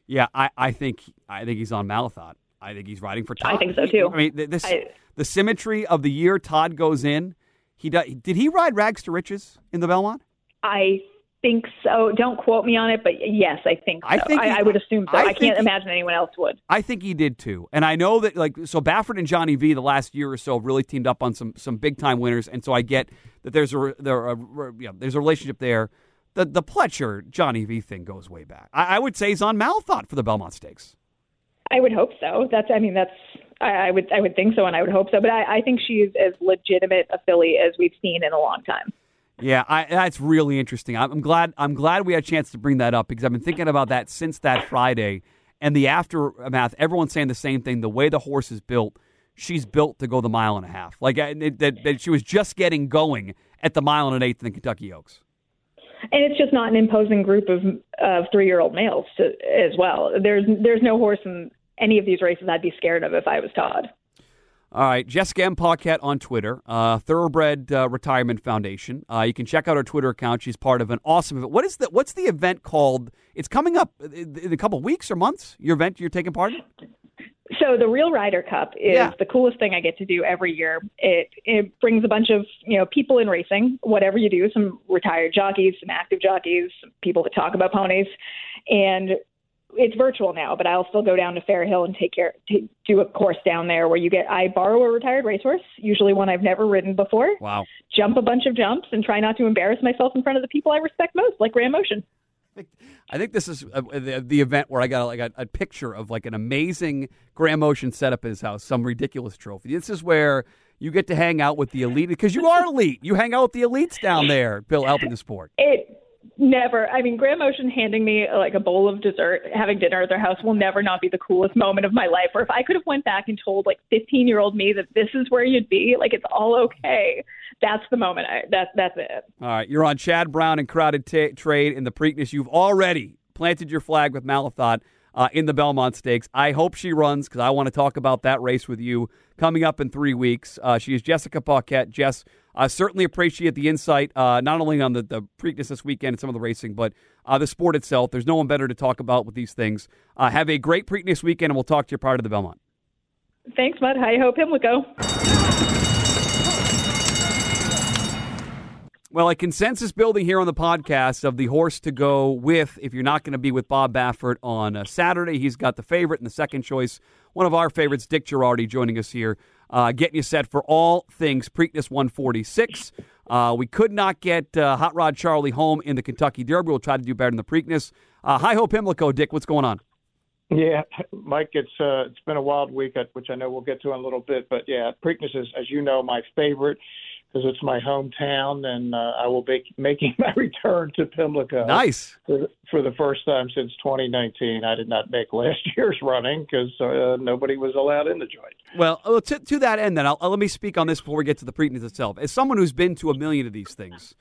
Yeah, I, I think I think he's on Malathaat. I think he's riding for Todd. I think so too. I mean, this I, the symmetry of the year Todd goes in. He does, did he ride Rags to Riches in the Belmont? I think so. Don't quote me on it, but yes, I think so. I, think I, I would assume so. I, I can't imagine anyone else would. I think he did too. And I know that like so Baffert and Johnny V the last year or so really teamed up on some some big time winners, and so I get that there's a there a, you know, there's a relationship there. The the Pletcher Johnny V thing goes way back. I, I would say he's on Malathaat for the Belmont Stakes. I would hope so. That's I mean that's I, I would I would think so, and I would hope so. But I, I think she's as legitimate a filly as we've seen in a long time. Yeah, I, that's really interesting. I'm glad. I'm glad we had a chance to bring that up because I've been thinking about that since that Friday and the aftermath. Everyone's saying the same thing. The way the horse is built, she's built to go the mile and a half. Like that, she was just getting going at the mile and an eighth in the Kentucky Oaks. And it's just not an imposing group of of three year old males to, as well. There's there's no horse in any of these races I'd be scared of if I was Todd. All right, Jessica M. Paquette on Twitter, uh, Thoroughbred uh, Retirement Foundation. Uh, you can check out her Twitter account. She's part of an awesome event. What is the What's the event called? It's coming up in a couple weeks or months. Your event you're taking part in. So the Real Rider Cup is yeah. the coolest thing I get to do every year. It it brings a bunch of you know people in racing, whatever you do, some retired jockeys, some active jockeys, some people that talk about ponies, and it's virtual now, but I'll still go down to Fair Hill and take care, to do a course down there where you get. I borrow a retired racehorse, usually one I've never ridden before. Wow. Jump a bunch of jumps and try not to embarrass myself in front of the people I respect most, like Graham Motion. I think this is uh, the, the, event where I got like a, a, picture of like an amazing Graham Motion setup at his house, some ridiculous trophy. This is where you get to hang out with the elite because you are elite. You hang out with the elites down there, Bill, helping the sport. It Never. I mean, Graham Motion handing me like a bowl of dessert, having dinner at their house will never not be the coolest moment of my life. Or if I could have went back and told like 15 year old me that this is where you'd be, like it's all okay. that's the moment. I, that that's it. All right, you're on Chad Brown and Crowded t- Trade in the Preakness. You've already planted your flag with Malathaat uh, in the Belmont Stakes. I hope she runs because I want to talk about that race with you coming up in three weeks. Uh, she is Jessica Paquette. Jess, I certainly appreciate the insight, uh, not only on the, the Preakness this weekend and some of the racing, but uh, the sport itself. There's no one better to talk about with these things. Uh, have a great Preakness weekend, and we'll talk to you prior to the Belmont. Thanks, Mut. I hope him would go. Well, a consensus building here on the podcast of the horse to go with if you're not going to be with Bob Baffert on uh, Saturday. He's got the favorite and the second choice. One of our favorites, Dick Jerardi, joining us here, uh, getting you set for all things Preakness 146. Uh, we could not get uh, Hot Rod Charlie home in the Kentucky Derby. We'll try to do better in the Preakness. Uh, Hi Ho Pimlico, Dick, what's going on? Yeah, Mike, it's uh, it's been a wild week, which I know we'll get to in a little bit. But yeah, Preakness is, as you know, my favorite because it's my hometown, and uh, I will be making my return to Pimlico. Nice for, for the first time since 2019. I did not make last year's running because uh, nobody was allowed in the joint. Well, uh, to, to that end, then I'll, I'll, let me speak on this before we get to the Preakness itself. As someone who's been to a million of these things.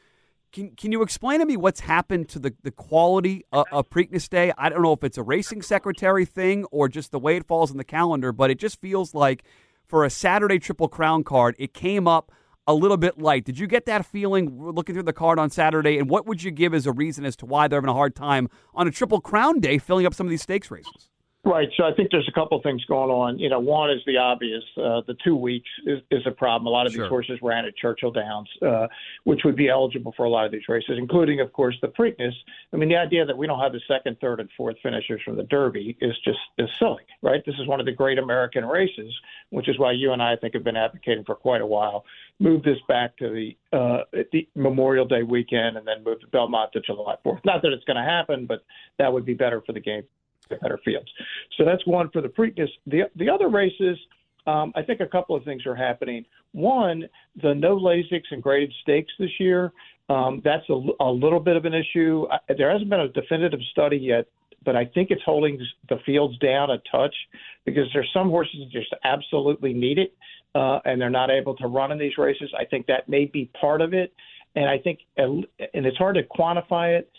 Can, can you explain to me what's happened to the, the quality of, of Preakness Day? I don't know if it's a racing secretary thing or just the way it falls in the calendar, but it just feels like for a Saturday Triple Crown card, it came up – a little bit light. Did you get that feeling looking through the card on Saturday? And what would you give as a reason as to why they're having a hard time on a Triple Crown day filling up some of these stakes races? Right. So I think there's a couple of things going on. You know, one is the obvious. Uh, the two weeks is, is a problem. A lot of sure. these horses ran at Churchill Downs, uh, which would be eligible for a lot of these races, including, of course, the Preakness. I mean, the idea that we don't have the second, third, and fourth finishers from the Derby is just is silly, right? This is one of the great American races, which is why you and I, I think, have been advocating for quite a while. Move this back to the, uh, the Memorial Day weekend and then move the Belmont to July 4th. Not that it's going to happen, but that would be better for the game better fields. So that's one for the Preakness. The the other races, um, I think a couple of things are happening. One, the no Lasix and graded stakes this year. Um, that's a, a little bit of an issue. I, there hasn't been a definitive study yet, but I think it's holding the fields down a touch because there's some horses that just absolutely need it, uh, and they're not able to run in these races. I think that may be part of it, and I think, and it's hard to quantify it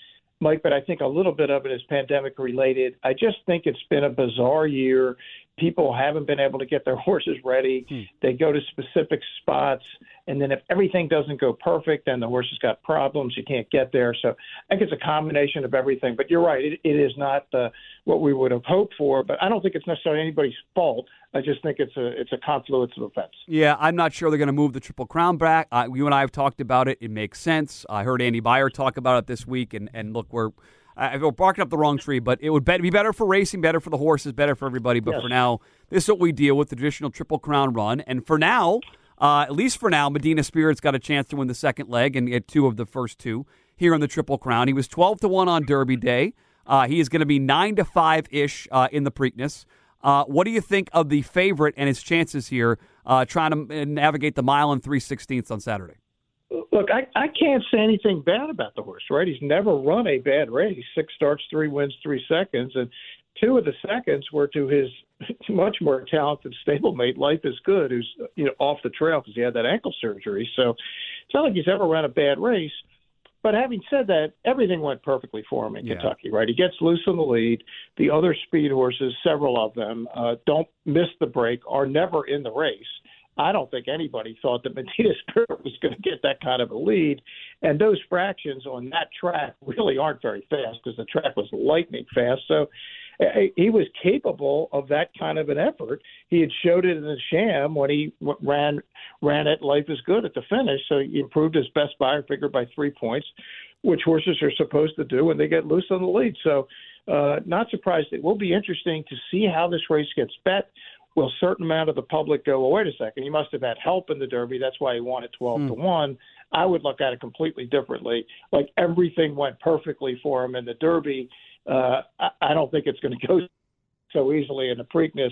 Mike, but I think a little bit of it is pandemic related. I just think it's been a bizarre year. People haven't been able to get their horses ready. Hmm. They go to specific spots, and then if everything doesn't go perfect, then the horse has got problems. You can't get there. So I think it's a combination of everything. But you're right; it, it is not uh, what we would have hoped for. But I don't think it's necessarily anybody's fault. I just think it's a it's a confluence of events. Yeah, I'm not sure they're going to move the Triple Crown back. Uh, you and I have talked about it. It makes sense. I heard Andy Beyer talk about it this week, and and look, we're uh, we're barking up the wrong tree, but it would be better for racing, better for the horses, better for everybody. But yes. for now, this is what we deal with the traditional Triple Crown run, and for now. Uh, at least for now, Medina Spirit's got a chance to win the second leg and get two of the first two here in the Triple Crown. He was 12 to 1 on Derby Day. Uh, he is going to be 9 to 5 ish uh, in the Preakness. Uh, what do you think of the favorite and his chances here uh, trying to navigate the mile and three sixteenths on Saturday? Look, I, I can't say anything bad about the horse, right? He's never run a bad race. Six starts, three wins, three seconds, and two of the seconds were to his much more talented stablemate, Life is Good, who's you know off the trail because he had that ankle surgery. So it's not like he's ever run a bad race. But having said that, everything went perfectly for him in yeah. Kentucky, right? He gets loose in the lead. The other speed horses, several of them, uh, don't miss the break, are never in the race. I don't think anybody thought that Medina Spirit was going to get that kind of a lead. And those fractions on that track really aren't very fast because the track was lightning fast. So he was capable of that kind of an effort. He had showed it in the sham when he ran ran it. Life is good at the finish, so he improved his best Beyer figure by three points, which horses are supposed to do when they get loose on the lead. So, uh, not surprised. It will be interesting to see how this race gets bet. Will a certain amount of the public go? Well, wait a second. He must have had help in the Derby. That's why he won at twelve hmm. to one. I would look at it completely differently. Like everything went perfectly for him in the Derby uh, I, I don't think it's going to go so easily in the Preakness.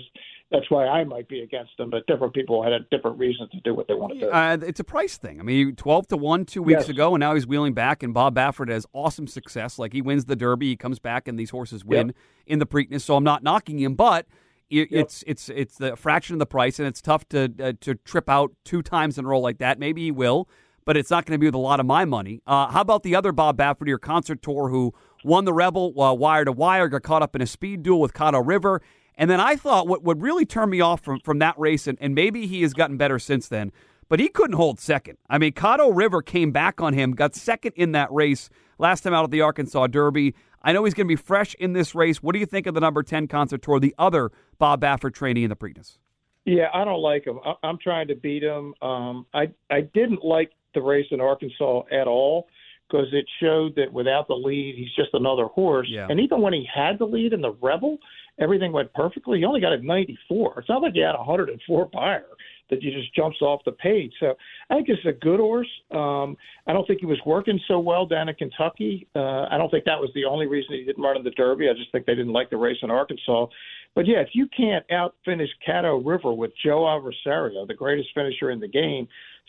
That's why I might be against them, but different people had a different reason to do what they want to do. Uh, it's a price thing. I mean, twelve to one two weeks yes. ago, and now he's wheeling back. And Bob Baffert has awesome success. Like he wins the Derby, he comes back, and these horses win yep. in the Preakness. So I'm not knocking him, but yep. it's it's it's the fraction of the price, and it's tough to uh, to trip out two times in a row like that. Maybe he will. but it's not going to be with a lot of my money. Uh, how about the other Bob Baffert, your concert tour, who won the Rebel uh, wire to wire, got caught up in a speed duel with Caddo River. And then I thought what would really turn me off from, from that race, and, and maybe he has gotten better since then, but he couldn't hold second. I mean, Caddo River came back on him, got second in that race last time out at the Arkansas Derby. I know he's going to be fresh in this race. What do you think of the number 10 concert tour, the other Bob Baffert trainee in the Preakness? Yeah, I don't like him. I, am trying to beat him. Um, I I didn't like the race in Arkansas at all because it showed that without the lead, he's just another horse. Yeah. And even when he had the lead in the Rebel, everything went perfectly. He only got a 94. It's not like he had a 104 Beyer that he just jumps off the page. So I think it's a good horse. Um, I don't think he was working so well down in Kentucky. Uh, I don't think that was the only reason he didn't run in the Derby. I just think they didn't like the race in Arkansas. But yeah, if you can't out finish Caddo River with Joel Rosario, the greatest finisher in the game,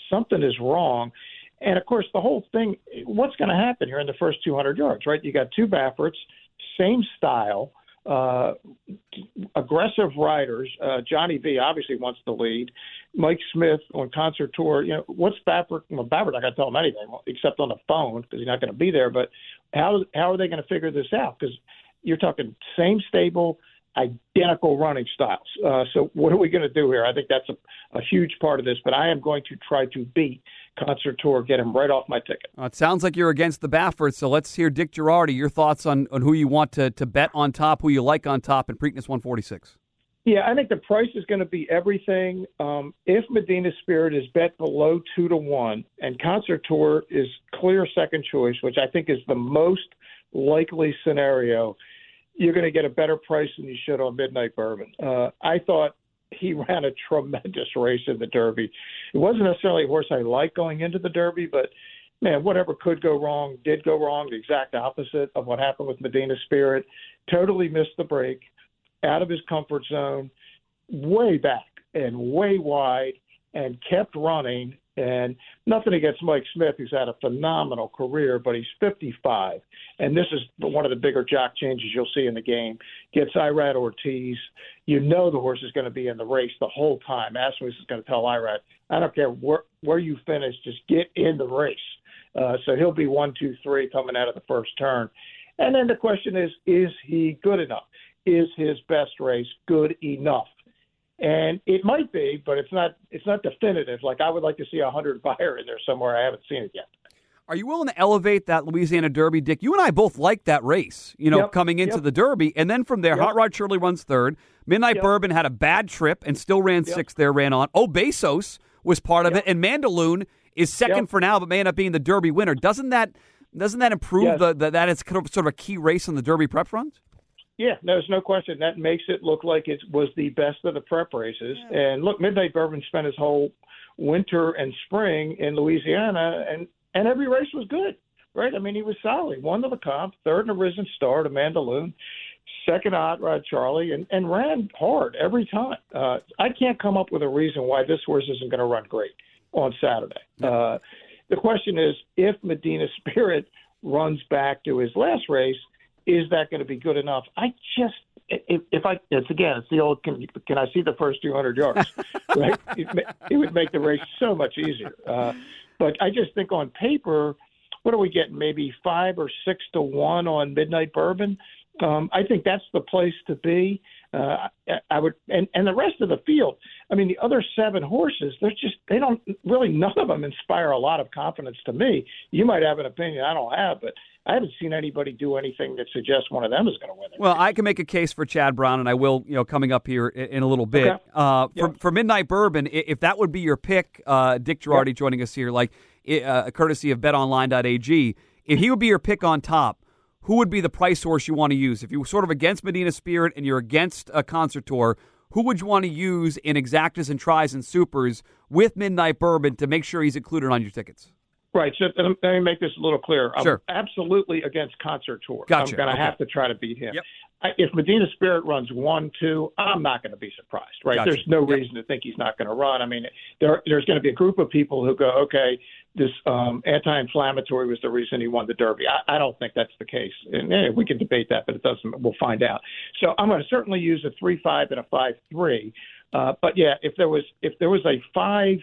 something is wrong. And of course, the whole thing, what's going to happen here in the first 200 yards, right? You got two Bafferts, same style, aggressive riders. Uh, Johnny V obviously wants the lead. Mike Smith on concert tour. You know, what's Baffert? Well, Baffert, not going to tell him anything except on the phone because he's not going to be there. But how how are they going to figure this out? Because you're talking same stable, identical running styles. Uh, so what are we going to do here? I think that's a, a huge part of this, but I am going to try to beat Concert Tour, get him right off my ticket. Uh, it sounds like you're against the Baffert, so let's hear Dick Jerardi, your thoughts on, on who you want to, to bet on top, who you like on top in Preakness 146. Yeah, I think the price is going to be everything. Um, if Medina Spirit is bet below two to one, and Concert Tour is clear second choice, which I think is the most likely scenario, you're going to get a better price than you should on Midnight Bourbon. Uh, I thought he ran a tremendous race in the Derby. It wasn't necessarily a horse I liked going into the Derby, but man, whatever could go wrong did go wrong. The exact opposite of what happened with Medina Spirit. Totally missed the break, out of his comfort zone, way back and way wide, and kept running and nothing against Mike Smith, who's had a phenomenal career, but he's 55. And this is one of the bigger jock changes you'll see in the game. Gets Irad Ortiz. You know the horse is going to be in the race the whole time. Asmus is going to tell Irad, I don't care where, where you finish, just get in the race. Uh, so he'll be one, two, three coming out of the first turn. And then the question is, is he good enough? Is his best race good enough? And it might be, but it's not. It's not definitive. Like I would like to see a hundred Beyer in there somewhere. I haven't seen it yet. Are you willing to elevate that Louisiana Derby, Dick? You and I both like that race, you know, yep, coming into yep. the Derby. And then from there, yep. Hot Rod Charlie runs third. Midnight Bourbon had a bad trip and still ran sixth there, ran on. Oh, Besos was part of it. And Mandaloun is second for now, but may end up being the Derby winner. Doesn't that doesn't that improve yes. the, the, that it's kind of sort of a key race on the Derby prep runs? Yeah, no, there's no question. That makes it look like it was the best of the prep races. Yeah. And look, Midnight Bourbon spent his whole winter and spring in Louisiana, and and every race was good, right? I mean, he was solid. Won the Lecomte, third in a Risen Star to Mandaloun, second Hot Rod Charlie, and and ran hard every time. Uh, I can't come up with a reason why this horse isn't going to run great on Saturday. Yeah. Uh, the question is, if Medina Spirit runs back to his last race is that going to be good enough? I just if, if I it's again it's the old can can I see the first 200 yards right? It, it would make the race so much easier. Uh, but I just think on paper what are we getting maybe five or six to one on Midnight Bourbon? Um, I think that's the place to be. Uh, I, I would and and the rest of the field I mean the other seven horses they're just they don't really none of them inspire a lot of confidence to me. You might have an opinion I don't have but I haven't seen anybody do anything that suggests one of them is going to win it. Well, I can make a case for Chad Brown, and I will, you know, coming up here in, in a little bit. Okay. Uh, yeah. for, for Midnight Bourbon, if that would be your pick, uh, Dick Jerardi yeah. joining us here, like uh, courtesy of BetOnline.ag, if he would be your pick on top, who would be the price source you want to use? If you're sort of against Medina Spirit and you're against a concert tour, who would you want to use in exactas and tries and supers with Midnight Bourbon to make sure he's included on your tickets? Right. So let me make this a little clear. Sure. I'm absolutely against Concert Tour. Gotcha. I'm going to okay. have to try to beat him. Yep. I, if Medina Spirit runs one, two, I'm not going to be surprised. Right. Gotcha. There's no yep. reason to think he's not going to run. I mean, there, there's going to be a group of people who go, okay, this um, anti-inflammatory was the reason he won the Derby. I, I don't think that's the case, and eh, we can debate that, but it doesn't. We'll find out. So I'm going to certainly use a three-five and a five-three. Uh, but yeah, if there was if there was a five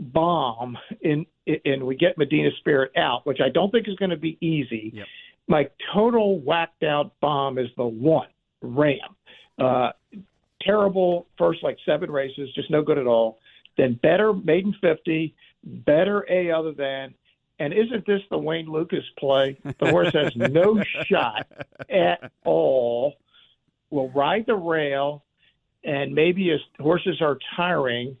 bomb in and we get Medina Spirit out, which I don't think is going to be easy. Yep. My total whacked out bomb is the one Ram. Uh, terrible first like seven races, just no good at all. Then better maiden fifty, better a other than. And isn't this the Wayne Lukas play? The horse has no shot at all. Will ride the rail, and maybe his horses are tiring,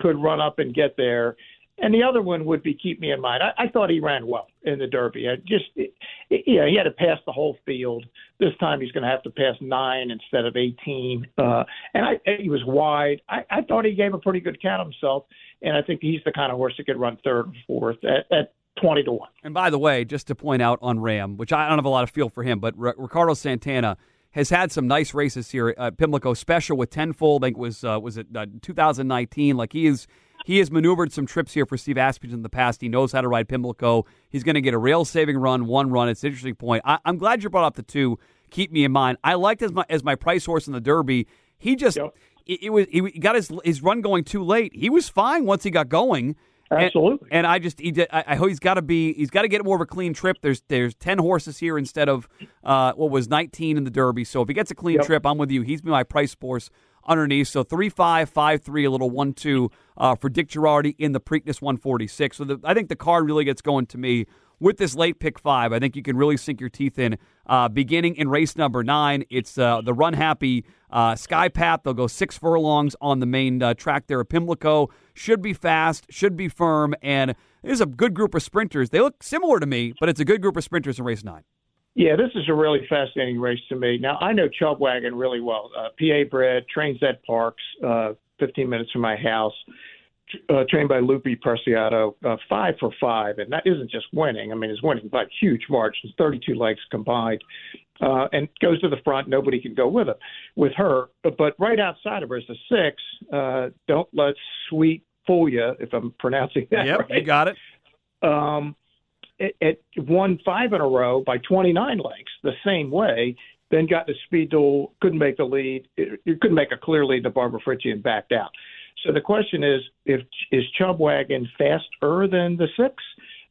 could run up and get there. And the other one would be keep me in mind. I, I thought he ran well in the Derby. I just, it, yeah, he had to pass the whole field. This time he's going to have to pass nine instead of 18. Uh, and I, he was wide. I, I thought he gave a pretty good count himself. And I think he's the kind of horse that could run third or fourth at, at 20 to 1. And by the way, just to point out on Ram, which I don't have a lot of feel for him, but R- Ricardo Santana has had some nice races here. Uh, Pimlico special with tenfold. I think was uh, was it uh, 2019. Like he is he has maneuvered some trips here for Steve Asmussen in the past. He knows how to ride Pimlico. He's going to get a rail saving run, one run. It's an interesting point. I, am glad you brought up the two. Keep me in mind. I liked as my as my price horse in the Derby. He just yep. it, it, was he got his his run going too late. He was fine once he got going. Absolutely. And, and I just he did, I, I hope he's got to be he's got to get more of a clean trip. There's there's ten horses here instead of uh, what was 19 in the Derby. So if he gets a clean yep. trip, I'm with you. He's my price horse underneath. So three five five three, a little one two uh, for Dick Jerardi in the Preakness 146. So the, I think the card really gets going to me with this late pick five. I think you can really sink your teeth in. Uh, beginning in race number nine, it's uh, the Run Happy uh, Skipat. They'll go six furlongs on the main uh, track there at Pimlico. Should be fast, should be firm, and there's a good group of sprinters. They look similar to me, but it's a good group of sprinters in race nine. Yeah, this is a really fascinating race to me. Now, I know Chub Wagon really well. Uh, PA bred, trains at Parx, uh, 15 minutes from my house, uh, trained by Lupe Preciado, uh, five for five. And that isn't just winning. I mean, it's winning by huge margins, 32 legs combined. Uh, and goes to the front. Nobody can go with it, with her. But right outside of her is the six. Uh, don't let Sweet fool you, if I'm pronouncing that yep, right. you got it. Um, it, it won five in a row by 29 lengths the same way. Then got the speed duel, couldn't make the lead. It, it couldn't make a clear lead to Barbara Fritchie and backed out. So the question is, if is Chub Wagon faster than the six?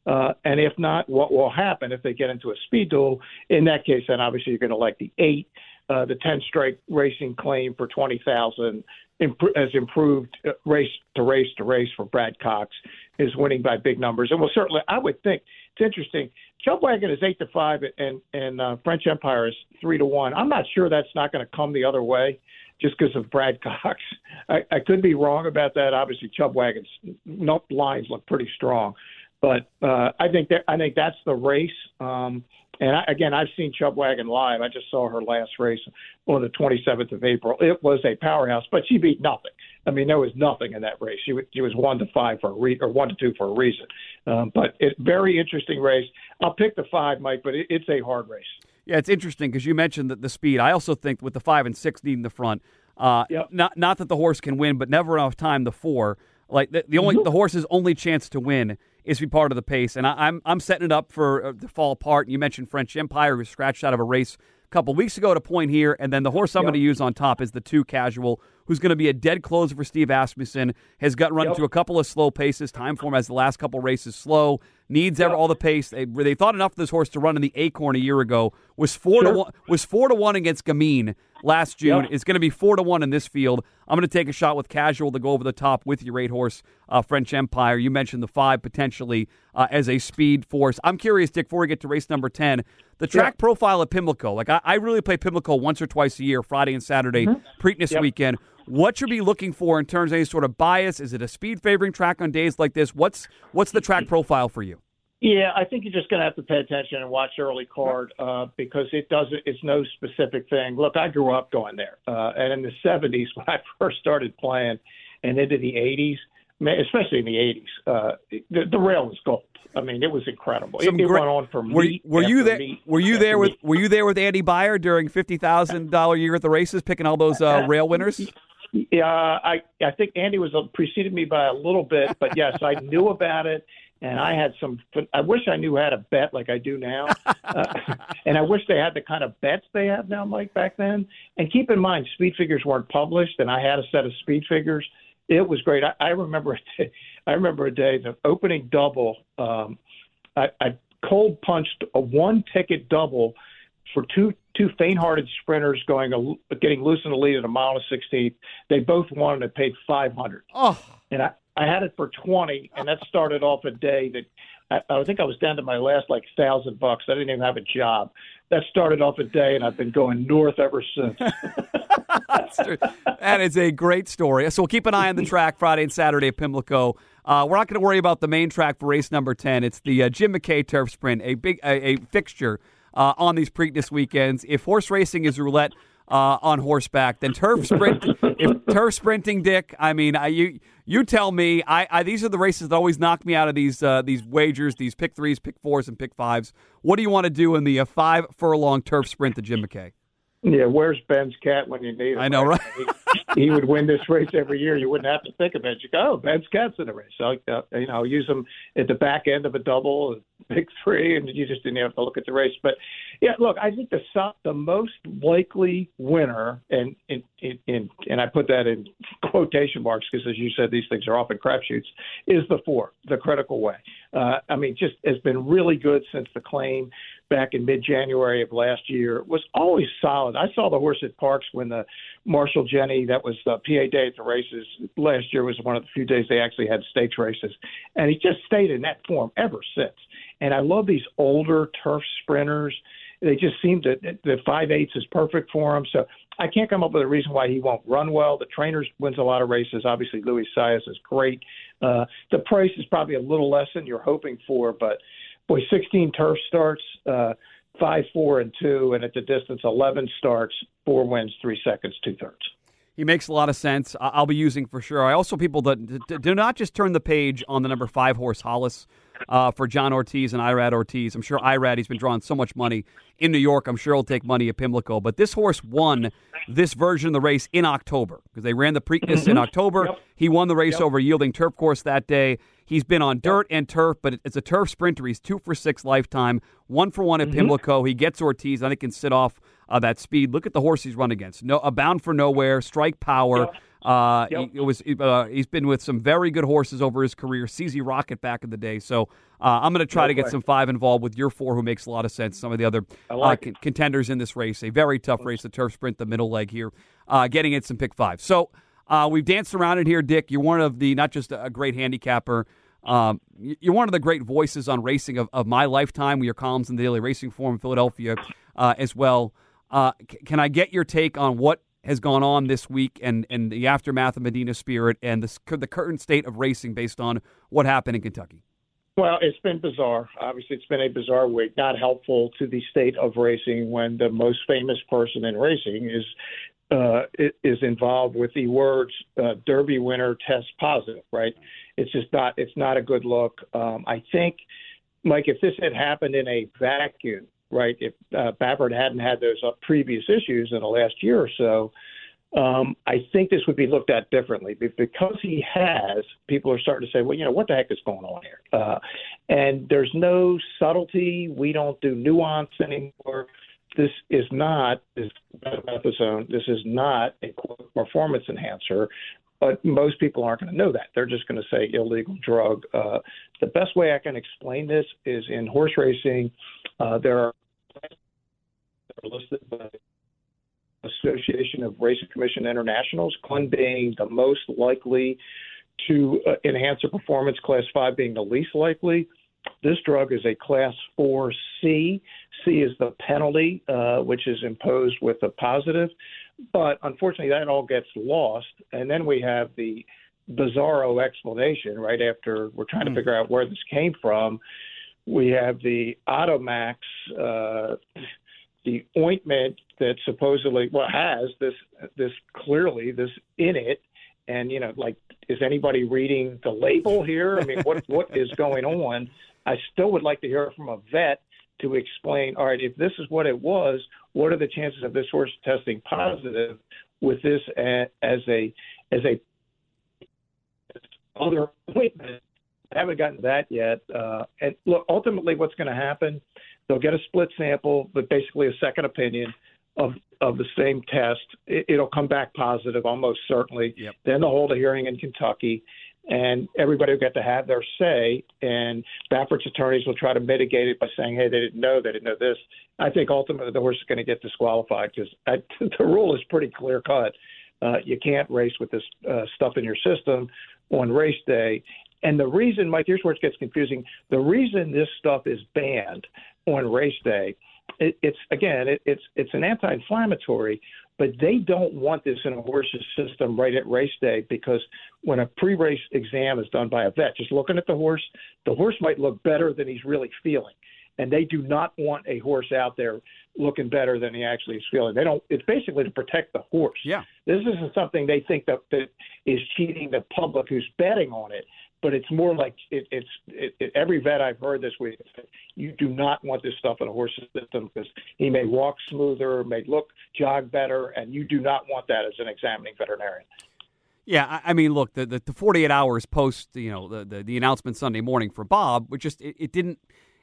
Uh, and if not, what will happen if they get into a speed duel? In that case, then obviously you're going to like the eight. Uh, the 10 strike racing claim for 20,000 imp- has improved uh, race to race to race for Brad Cox is winning by big numbers. And well, certainly, I would think it's interesting. Chub Wagon is eight to five, and and uh, French Empire is three to one. I'm not sure that's not going to come the other way, just because of Brad Cox. I, I could be wrong about that. Obviously, Chub Wagon's lines look pretty strong, but uh, I think that I think that's the race. Um, and I, again, I've seen Chub Wagon live. I just saw her last race on the 27th of April. It was a powerhouse, but she beat nothing. I mean, there was nothing in that race. She, she was one to five for a re- or one to two for a reason. Um, but it very interesting race. I'll pick the five, Mike, but it, it's a hard race. Yeah, it's interesting because you mentioned the, the speed. I also think with the five and six needing the front, uh, yep. not not that the horse can win, but never enough time the four. Like the, the only mm-hmm. the horse's only chance to win is to be part of the pace. And I, am I'm, I'm setting it up for uh, to fall apart. You mentioned French Empire, who scratched out of a race a couple weeks ago to point here, and then the horse I'm yep. going to use on top is the two casual, who's going to be a dead close for Steve Asmussen. Has got run yep. through a couple of slow paces. Time form as the last couple races slow. Needs yep. all the pace. They, they thought enough of this horse to run in the Acorn a year ago. Was four sure. to one. Was four to one against Gamine last June. Yep. It's going to be four to one in this field. I'm going to take a shot with Casual to go over the top with your eight horse uh, French Empire. You mentioned the five potentially uh, as a speed force. I'm curious, Dick, before we get to race number ten, the track profile of Pimlico. Like I, I, really play Pimlico once or twice a year, Friday and Saturday, mm-hmm. Preakness yep. weekend. What should be looking for in terms of any sort of bias? Is it a speed favoring track on days like this? What's what's the track profile for you? Yeah, I think you're just going to have to pay attention and watch early card uh, because it doesn't. It's no specific thing. Look, I grew up going there, uh, and in the '70s when I first started playing, and into the '80s, especially in the '80s, uh, the, the rail was gold. I mean, it was incredible. It, it went on for were, were you there? Were you there with Were you there with Andy Beyer during fifty thousand dollar year at the races, picking all those uh, rail winners? Yeah, I I think Andy was uh, preceded me by a little bit, but yes, I knew about it and I had some. I wish I knew how to bet like I do now, uh, and I wish they had the kind of bets they have now, Mike, back then. And keep in mind, speed figures weren't published, and I had a set of speed figures, It was great. I, I remember a day, I remember a day the opening double. Um, I, I cold punched a one ticket double for two two faint-hearted sprinters going a, getting loose in the lead at a mile and sixteenth. They both won and paid five hundred. Oh, and I I had it for twenty, and that started off a day that I, I think I was down to my last like thousand bucks. I didn't even have a job. That started off a day, and I've been going north ever since. that is a great story. So we'll keep an eye on the track Friday and Saturday at Pimlico. Uh, we're not going to worry about the main track for race number ten. It's the uh, Jim McKay Turf Sprint, a big a, a fixture uh, on these Preakness weekends. If horse racing is roulette uh, on horseback, then turf sprint. if turf sprinting, Dick, I mean, I, you you tell me. I, I, these are the races that always knock me out of these uh, these wagers, these pick threes, pick fours, and pick fives. What do you want to do in the uh, five furlong turf sprint to Jim McKay? Yeah, where's Ben's cat when you need him? I know, right? he, he, would win this race every year. You wouldn't have to think about it. You go, oh, Ben's in the race. So, uh, you know, use him at the back end of a double, big three, and you just didn't have to look at the race. But yeah, look, I think the the most likely winner, and in, in and I put that in quotation marks because, as you said, these things are often crapshoots, is the four, the critical way. Uh, I mean, just has been really good since the claim back in mid-January of last year was always solid. I saw the horse at Parx when the Marshall Jenney, that was the PA day at the races last year, was one of the few days they actually had stakes races, and he just stayed in that form ever since. And I love these older turf sprinters. They just seem to the five eighths is perfect for him. So I can't come up with a reason why he won't run well. The trainers wins a lot of races. Obviously, Luis Saez is great. Uh, the price is probably a little less than you're hoping for, but boy, 16 turf starts, uh, five, four, and two, and at the distance, 11 starts, four wins, three seconds, two thirds. He makes a lot of sense. I'll be using for sure. I also people that do not just turn the page on the number five horse Hollis uh, for John Ortiz and Irad Ortiz. I'm sure Irad, he's been drawing so much money in New York. I'm sure he'll take money at Pimlico. But this horse won this version of the race in October because they ran the Preakness mm-hmm. in October. Yep. He won the race yep. over yielding turf course that day. He's been on dirt and turf, but it's a turf sprinter. He's two for six lifetime, one for one at mm-hmm. Pimlico. He gets Ortiz. I think can sit off uh, that speed. Look at the horse he's run against. No, a bound for nowhere, strike power. Uh, yep. he, it was uh, he's been with some very good horses over his career. CZ Rocket back in the day. So uh, I'm going to try no to get some five involved with your four, who makes a lot of sense. Some of the other uh, like con- contenders in this race. A very tough race, the turf sprint, the middle leg here, uh, getting in some pick five. So uh, we've danced around it here, Dick. You're one of the not just a great handicapper. Um, you're one of the great voices on racing of, of my lifetime with your columns in the Daily Racing Form in Philadelphia as well. C- can I get your take on what has gone on this week and, and the aftermath of Medina Spirit and the, the current state of racing based on what happened in Kentucky? Well, it's been bizarre. Obviously, it's been a bizarre week. Not helpful to the state of racing when the most famous person in racing is uh, is involved with the words uh, "Derby winner test positive." Right? It's just not. It's not a good look. Um, I think, Mike, if this had happened in a vacuum, right? If uh, Baffert hadn't had those uh, previous issues in the last year or so, um, I think this would be looked at differently. Because he has, people are starting to say, well, you know, what the heck is going on here? Uh, and there's no subtlety. We don't do nuance anymore. This is not, this methazone, this is not a performance enhancer but most people aren't going to know that. They're just going to say illegal drug. Uh, the best way I can explain this is in horse racing, uh, there are listed by Association of Racing Commission Internationals, CLIN being the most likely to uh, enhance a performance, Class 5 being the least likely. This drug is a Class 4C. C is the penalty, uh, which is imposed with a positive. But unfortunately, that all gets lost. And then we have the bizarro explanation right after we're trying mm. to hmm. figure out where this came from. We have the Otomax, uh, the ointment that supposedly well has this this clearly this in it, and you know like is anybody reading the label here? I mean, what what is going on? I still would like to hear from a vet to explain. All right, if this is what it was, what are the chances of this horse testing positive with this as a as a other appointment? I haven't gotten that yet. Uh, and look, ultimately, what's going to happen? They'll get a split sample, but basically a second opinion. of of the same test, it, will come back positive almost certainly. Yep. Then they'll hold a hearing in Kentucky, and everybody will get to have their say. And Baffert's attorneys will try to mitigate it by saying, "Hey, they didn't know, they didn't know this." I think ultimately the horse is going to get disqualified because the rule is pretty clear cut. Uh, you can't race with this uh, stuff in your system on race day. And the reason, Mike, here's where it gets confusing. The reason this stuff is banned on race day, it, it's again, it, it's it's an anti-inflammatory, but they don't want this in a horse's system right at race day because when a pre-race exam is done by a vet, just looking at the horse, the horse might look better than he's really feeling and they do not want a horse out there looking better than he actually is feeling. They don't. It's basically to protect the horse. Yeah. This isn't something they think that that is cheating the public who's betting on it. But it's more like it, it's it, it, every vet I've heard this week. You do not want this stuff in a horse's system because he may walk smoother, may look jog better, and you do not want that as an examining veterinarian. Yeah, I mean, look, the, the, the 48 hours post, you know, the, the, the announcement Sunday morning for Bob, which just it, it didn't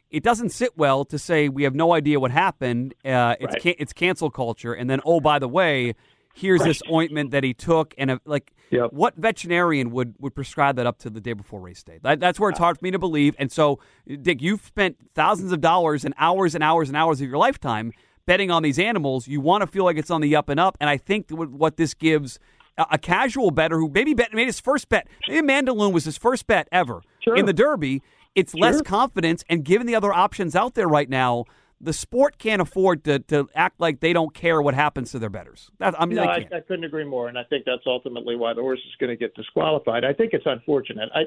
it doesn't sit well to say we have no idea what happened. Uh, it's right. can- it's cancel culture, and then oh by the way, here's this ointment that he took, and a, like yep. what veterinarian would would prescribe that up to the day before race day? That, that's where it's hard for me to believe. And so, Dick, you've spent thousands of dollars and hours and hours and hours of your lifetime betting on these animals. You want to feel like it's on the up and up, and I think what this gives a casual better who maybe bet made his first bet. Maybe Mandaloun was his first bet ever sure. in the Derby it's sure. less confidence. And given the other options out there right now, the sport can't afford to, to act like they don't care what happens to their betters. That, I mean, no, I, I, couldn't agree more, and I think that's ultimately why the horse is going to get disqualified. I think it's unfortunate. I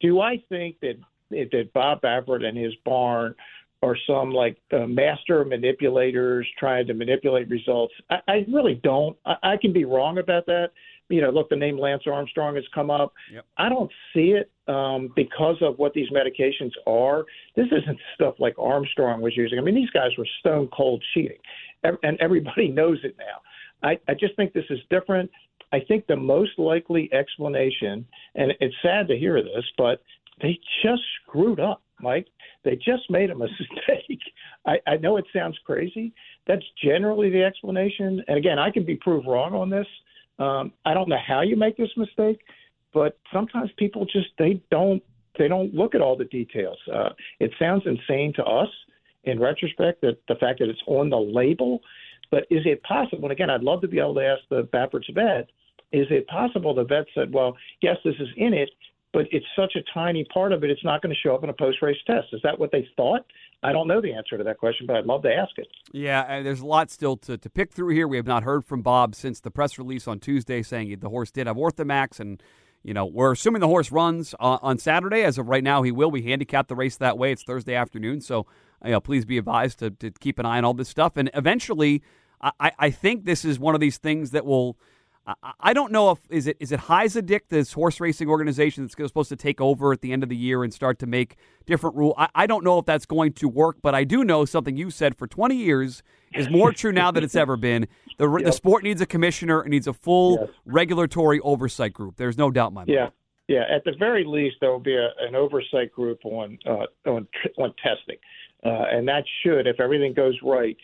do I think that that Bob Baffert and his barn are some like uh, master manipulators trying to manipulate results. I, I really don't. I, I can be wrong about that. You know, look, the name Lance Armstrong has come up. Yep. I don't see it um, because of what these medications are. This isn't stuff like Armstrong was using. I mean, these guys were stone cold cheating, and everybody knows it now. I, I just think this is different. I think the most likely explanation, and it's sad to hear this, but they just screwed up, Mike. They just made a mistake. I, I know it sounds crazy. That's generally the explanation. And again, I can be proved wrong on this. Um, I don't know how you make this mistake, but sometimes people just they don't they don't look at all the details. Uh, it sounds insane to us in retrospect that the fact that it's on the label, but is it possible? And again, I'd love to be able to ask the Baffert's vet. Is it possible the vet said, "Well, yes, this is in it, but it's such a tiny part of it, it's not going to show up in a post race test. Is that what they thought? I don't know the answer to that question, but I'd love to ask it. Yeah, there's a lot still to, to pick through here. We have not heard from Bob since the press release on Tuesday saying the horse did have Otomax and you know, we're assuming the horse runs uh, on Saturday. As of right now, he will. We handicap the race that way. It's Thursday afternoon, so you know, please be advised to, to keep an eye on all this stuff. And eventually, I, I think this is one of these things that will I don't know if is it is it Dick, this horse racing organization that's supposed to take over at the end of the year and start to make different rule. I, I don't know if that's going to work, but I do know something you said for 20 years is more true now than it's ever been. The yep. the sport needs a commissioner. It needs a full yes. regulatory oversight group. There's no doubt in my mind. Yeah. Yeah, at the very least, there will be a, an oversight group on uh, on on testing, uh, and that should, if everything goes right,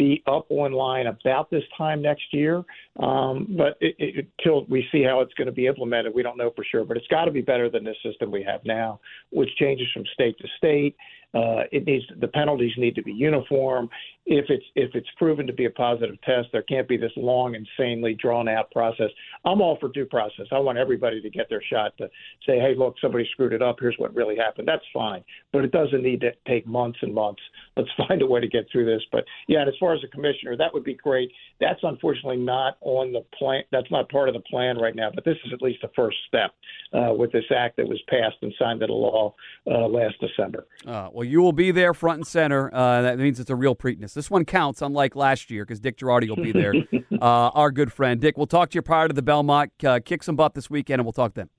be up online about this time next year. Um, but it, it, until we see how it's going to be implemented, we don't know for sure. But it's got to be better than the system we have now, which changes from state to state. Uh, it needs the penalties need to be uniform. If it's if it's proven to be a positive test, there can't be this long, insanely drawn out process. I'm all for due process. I want everybody to get their shot to say, hey, look, somebody screwed it up. Here's what really happened. That's fine, but it doesn't need to take months and months. Let's find a way to get through this. But yeah, and as far as the commissioner, that would be great. That's unfortunately not on the plan. That's not part of the plan right now. But this is at least the first step uh, with this act that was passed and signed into law uh, last December. Uh, well, you will be there front and center. Uh, that means it's a real Preakness. This one counts, unlike last year, because Dick Jerardi will be there. Uh, our good friend Dick. We'll talk to you prior to the Belmont. Uh, kick some butt this weekend, and we'll talk then.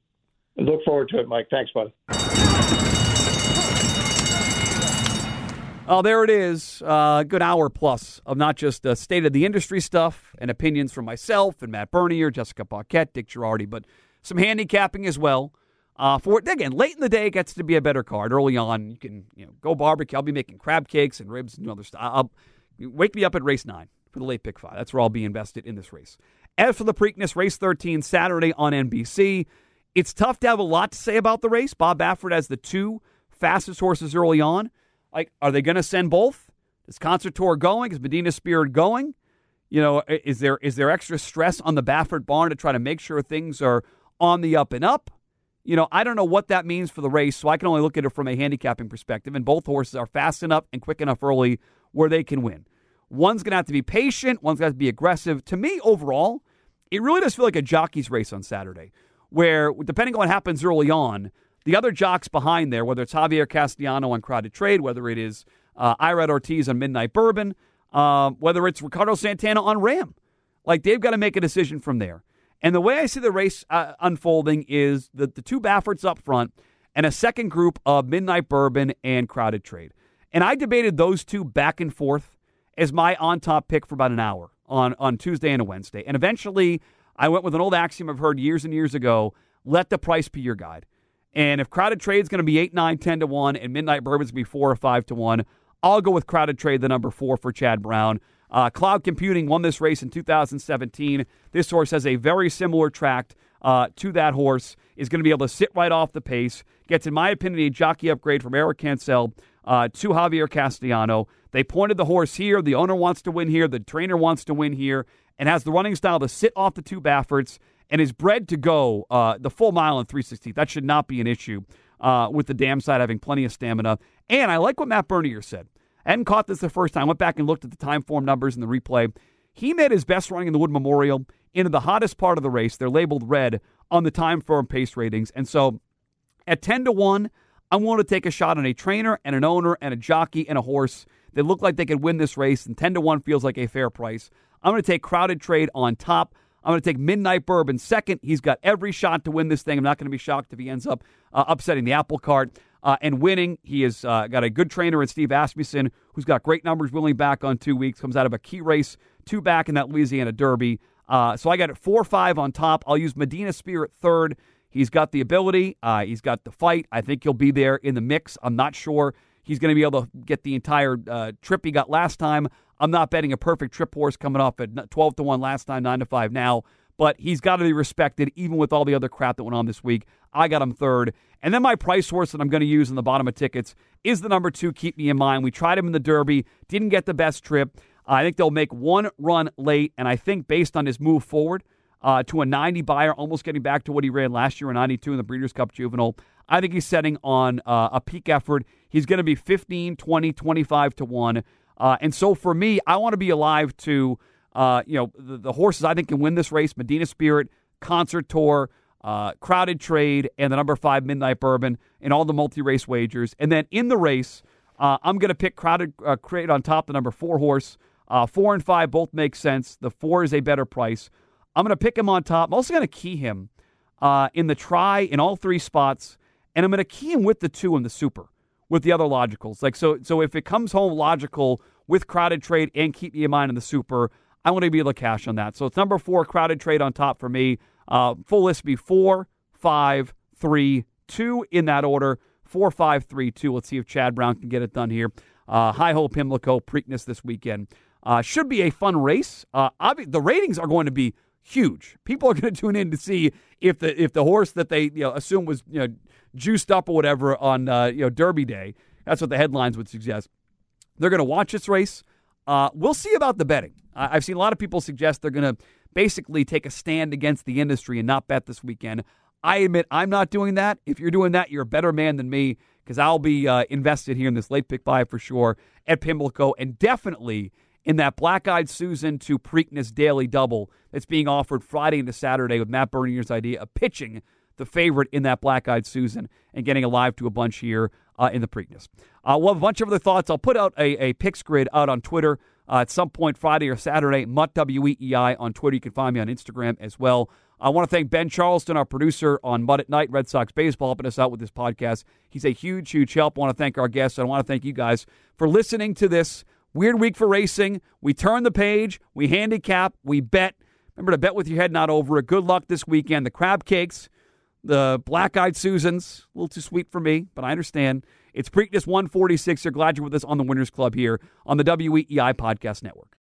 Look forward to it, Mike. Thanks, buddy. Oh, there it is. A uh, good hour plus of not just uh, state of the industry stuff and opinions from myself and Matt Bernier, Jessica Paquette, Dick Jerardi, but some handicapping as well. Uh, for again, late in the day, it gets to be a better card. Early on, you can you know go barbecue. I'll be making crab cakes and ribs and other stuff. I'll, wake me up at race nine. for the late pick five. That's where I'll be invested in this race. As for the Preakness, race 13, Saturday on NBC. It's tough to have a lot to say about the race. Bob Baffert has the two fastest horses early on. Like, are they going to send both? Is Concert Tour going? Is Medina Spirit going? You know, is there is there extra stress on the Baffert barn to try to make sure things are on the up and up? You know, I don't know what that means for the race, so I can only look at it from a handicapping perspective. And both horses are fast enough and quick enough early where they can win. One's going to have to be patient, one's got to be aggressive. To me, overall, it really does feel like a jockey's race on Saturday, where depending on what happens early on, the other jocks behind there, whether it's Javier Castellano on Crowded Trade, whether it is uh, Irad Ortiz on Midnight Bourbon, uh, whether it's Ricardo Santana on Ram, like they've got to make a decision from there. And the way I see the race uh, unfolding is the, the two Bafferts up front and a second group of Midnight Bourbon and Crowded Trade. And I debated those two back and forth as my on top pick for about an hour on, on Tuesday and a Wednesday. And eventually, I went with an old axiom I've heard years and years ago let the price be your guide. And if Crowded Trade is going to be 8, 9, 10 to 1, and Midnight Bourbon's going to be 4 or 5 to 1, I'll go with Crowded Trade, the number 4 for Chad Brown. Uh, Cloud Computing won this race in 2017. This horse has a very similar track uh, to that horse, is going to be able to sit right off the pace. Gets, in my opinion, a jockey upgrade from Eric Cancel uh, to Javier Castellano. They pointed the horse here. The owner wants to win here. The trainer wants to win here and has the running style to sit off the two Bafferts and is bred to go uh, the full mile in 360. That should not be an issue uh, with the dam side having plenty of stamina. And I like what Matt Bernier said. Hadn't caught this the first time. I went back and looked at the time form numbers in the replay. He made his best running in the Wood Memorial into the hottest part of the race. They're labeled red on the time form pace ratings. And so at 10 to 1, I'm willing to take a shot on a trainer and an owner and a jockey and a horse that look like they could win this race. And 10 to 1 feels like a fair price. I'm going to take Crowded Trade on top. I'm going to take Midnight Bourbon second. He's got every shot to win this thing. I'm not going to be shocked if he ends up uh, upsetting the apple cart uh, and winning. He has uh, got a good trainer in Steve Asmussen, who's got great numbers, willing back on two weeks, comes out of a key race, two back in that Louisiana Derby. Uh, so I got it 4 5 on top. I'll use Medina Spirit third. He's got the ability, uh, he's got the fight. I think he'll be there in the mix. I'm not sure he's going to be able to get the entire uh, trip he got last time. I'm not betting a perfect trip horse coming off at 12 to 1 last time, 9 to 5 now but he's got to be respected even with all the other crap that went on this week. I got him third. And then my price horse that I'm going to use in the bottom of tickets is the number two, Keep Me in Mind. We tried him in the Derby, didn't get the best trip. I think they'll make one run late, and I think based on his move forward uh, to a 90 Beyer, almost getting back to what he ran last year, a 92 in the Breeders' Cup Juvenile, I think he's setting on uh, a peak effort. He's going to be 15, 20, 25 to 1. Uh, and so for me, I want to be alive to uh, you know, the, the, horses I think can win this race Medina Spirit, Concert Tour, uh, Crowded Trade, and the number five Midnight Bourbon, and all the multi race wagers. And then in the race, uh, I'm going to pick Crowded uh, Trade on top, the number four horse. Uh, four and five both make sense. The four is a better price. I'm going to pick him on top. I'm also going to key him uh, in the try in all three spots, and I'm going to key him with the two in the super with the other logicals. Like so, so if it comes home logical with crowded trade and keep me in mind in the super, I want to be able to cash on that. So it's number four, crowded trade on top for me. Uh, full list be four, five, three, two in that order. Four, five, three, two. Let's see if Chad Brown can get it done here. Uh, High Hole Pimlico Preakness this weekend. Uh, should be a fun race. Uh, obvi- the ratings are going to be huge. People are going to tune in to see if the if the horse that they you know, assume was you know juiced up or whatever on uh, you know Derby Day. That's what the headlines would suggest. They're going to watch this race. Uh, we'll see about the betting. I've seen a lot of people suggest they're going to basically take a stand against the industry and not bet this weekend. I admit I'm not doing that. If you're doing that, you're a better man than me because I'll be uh, invested here in this late pick five for sure at Pimlico and definitely in that Black Eyed Susan to Preakness Daily Double that's being offered Friday into Saturday with Matt Bernier's idea of pitching the favorite in that Black Eyed Susan and getting alive to a bunch here uh, in the Preakness. Uh, we'll have a bunch of other thoughts. I'll put out a, a picks grid out on Twitter uh, at some point Friday or Saturday. Mut W-E-E-I on Twitter. You can find me on Instagram as well. I want to thank Ben Charleston, our producer on Mut at Night, Red Sox Baseball, helping us out with this podcast. He's a huge, huge help. I want to thank our guests. I want to thank you guys for listening to this weird week for racing. We turn the page, we handicap, we bet. Remember to bet with your head not over it. Good luck this weekend. The crab cakes, the black eyed Susans, a little too sweet for me, but I understand. It's Preakness 146. You're glad you're with us on the Winners Club here on the WEEI Podcast Network.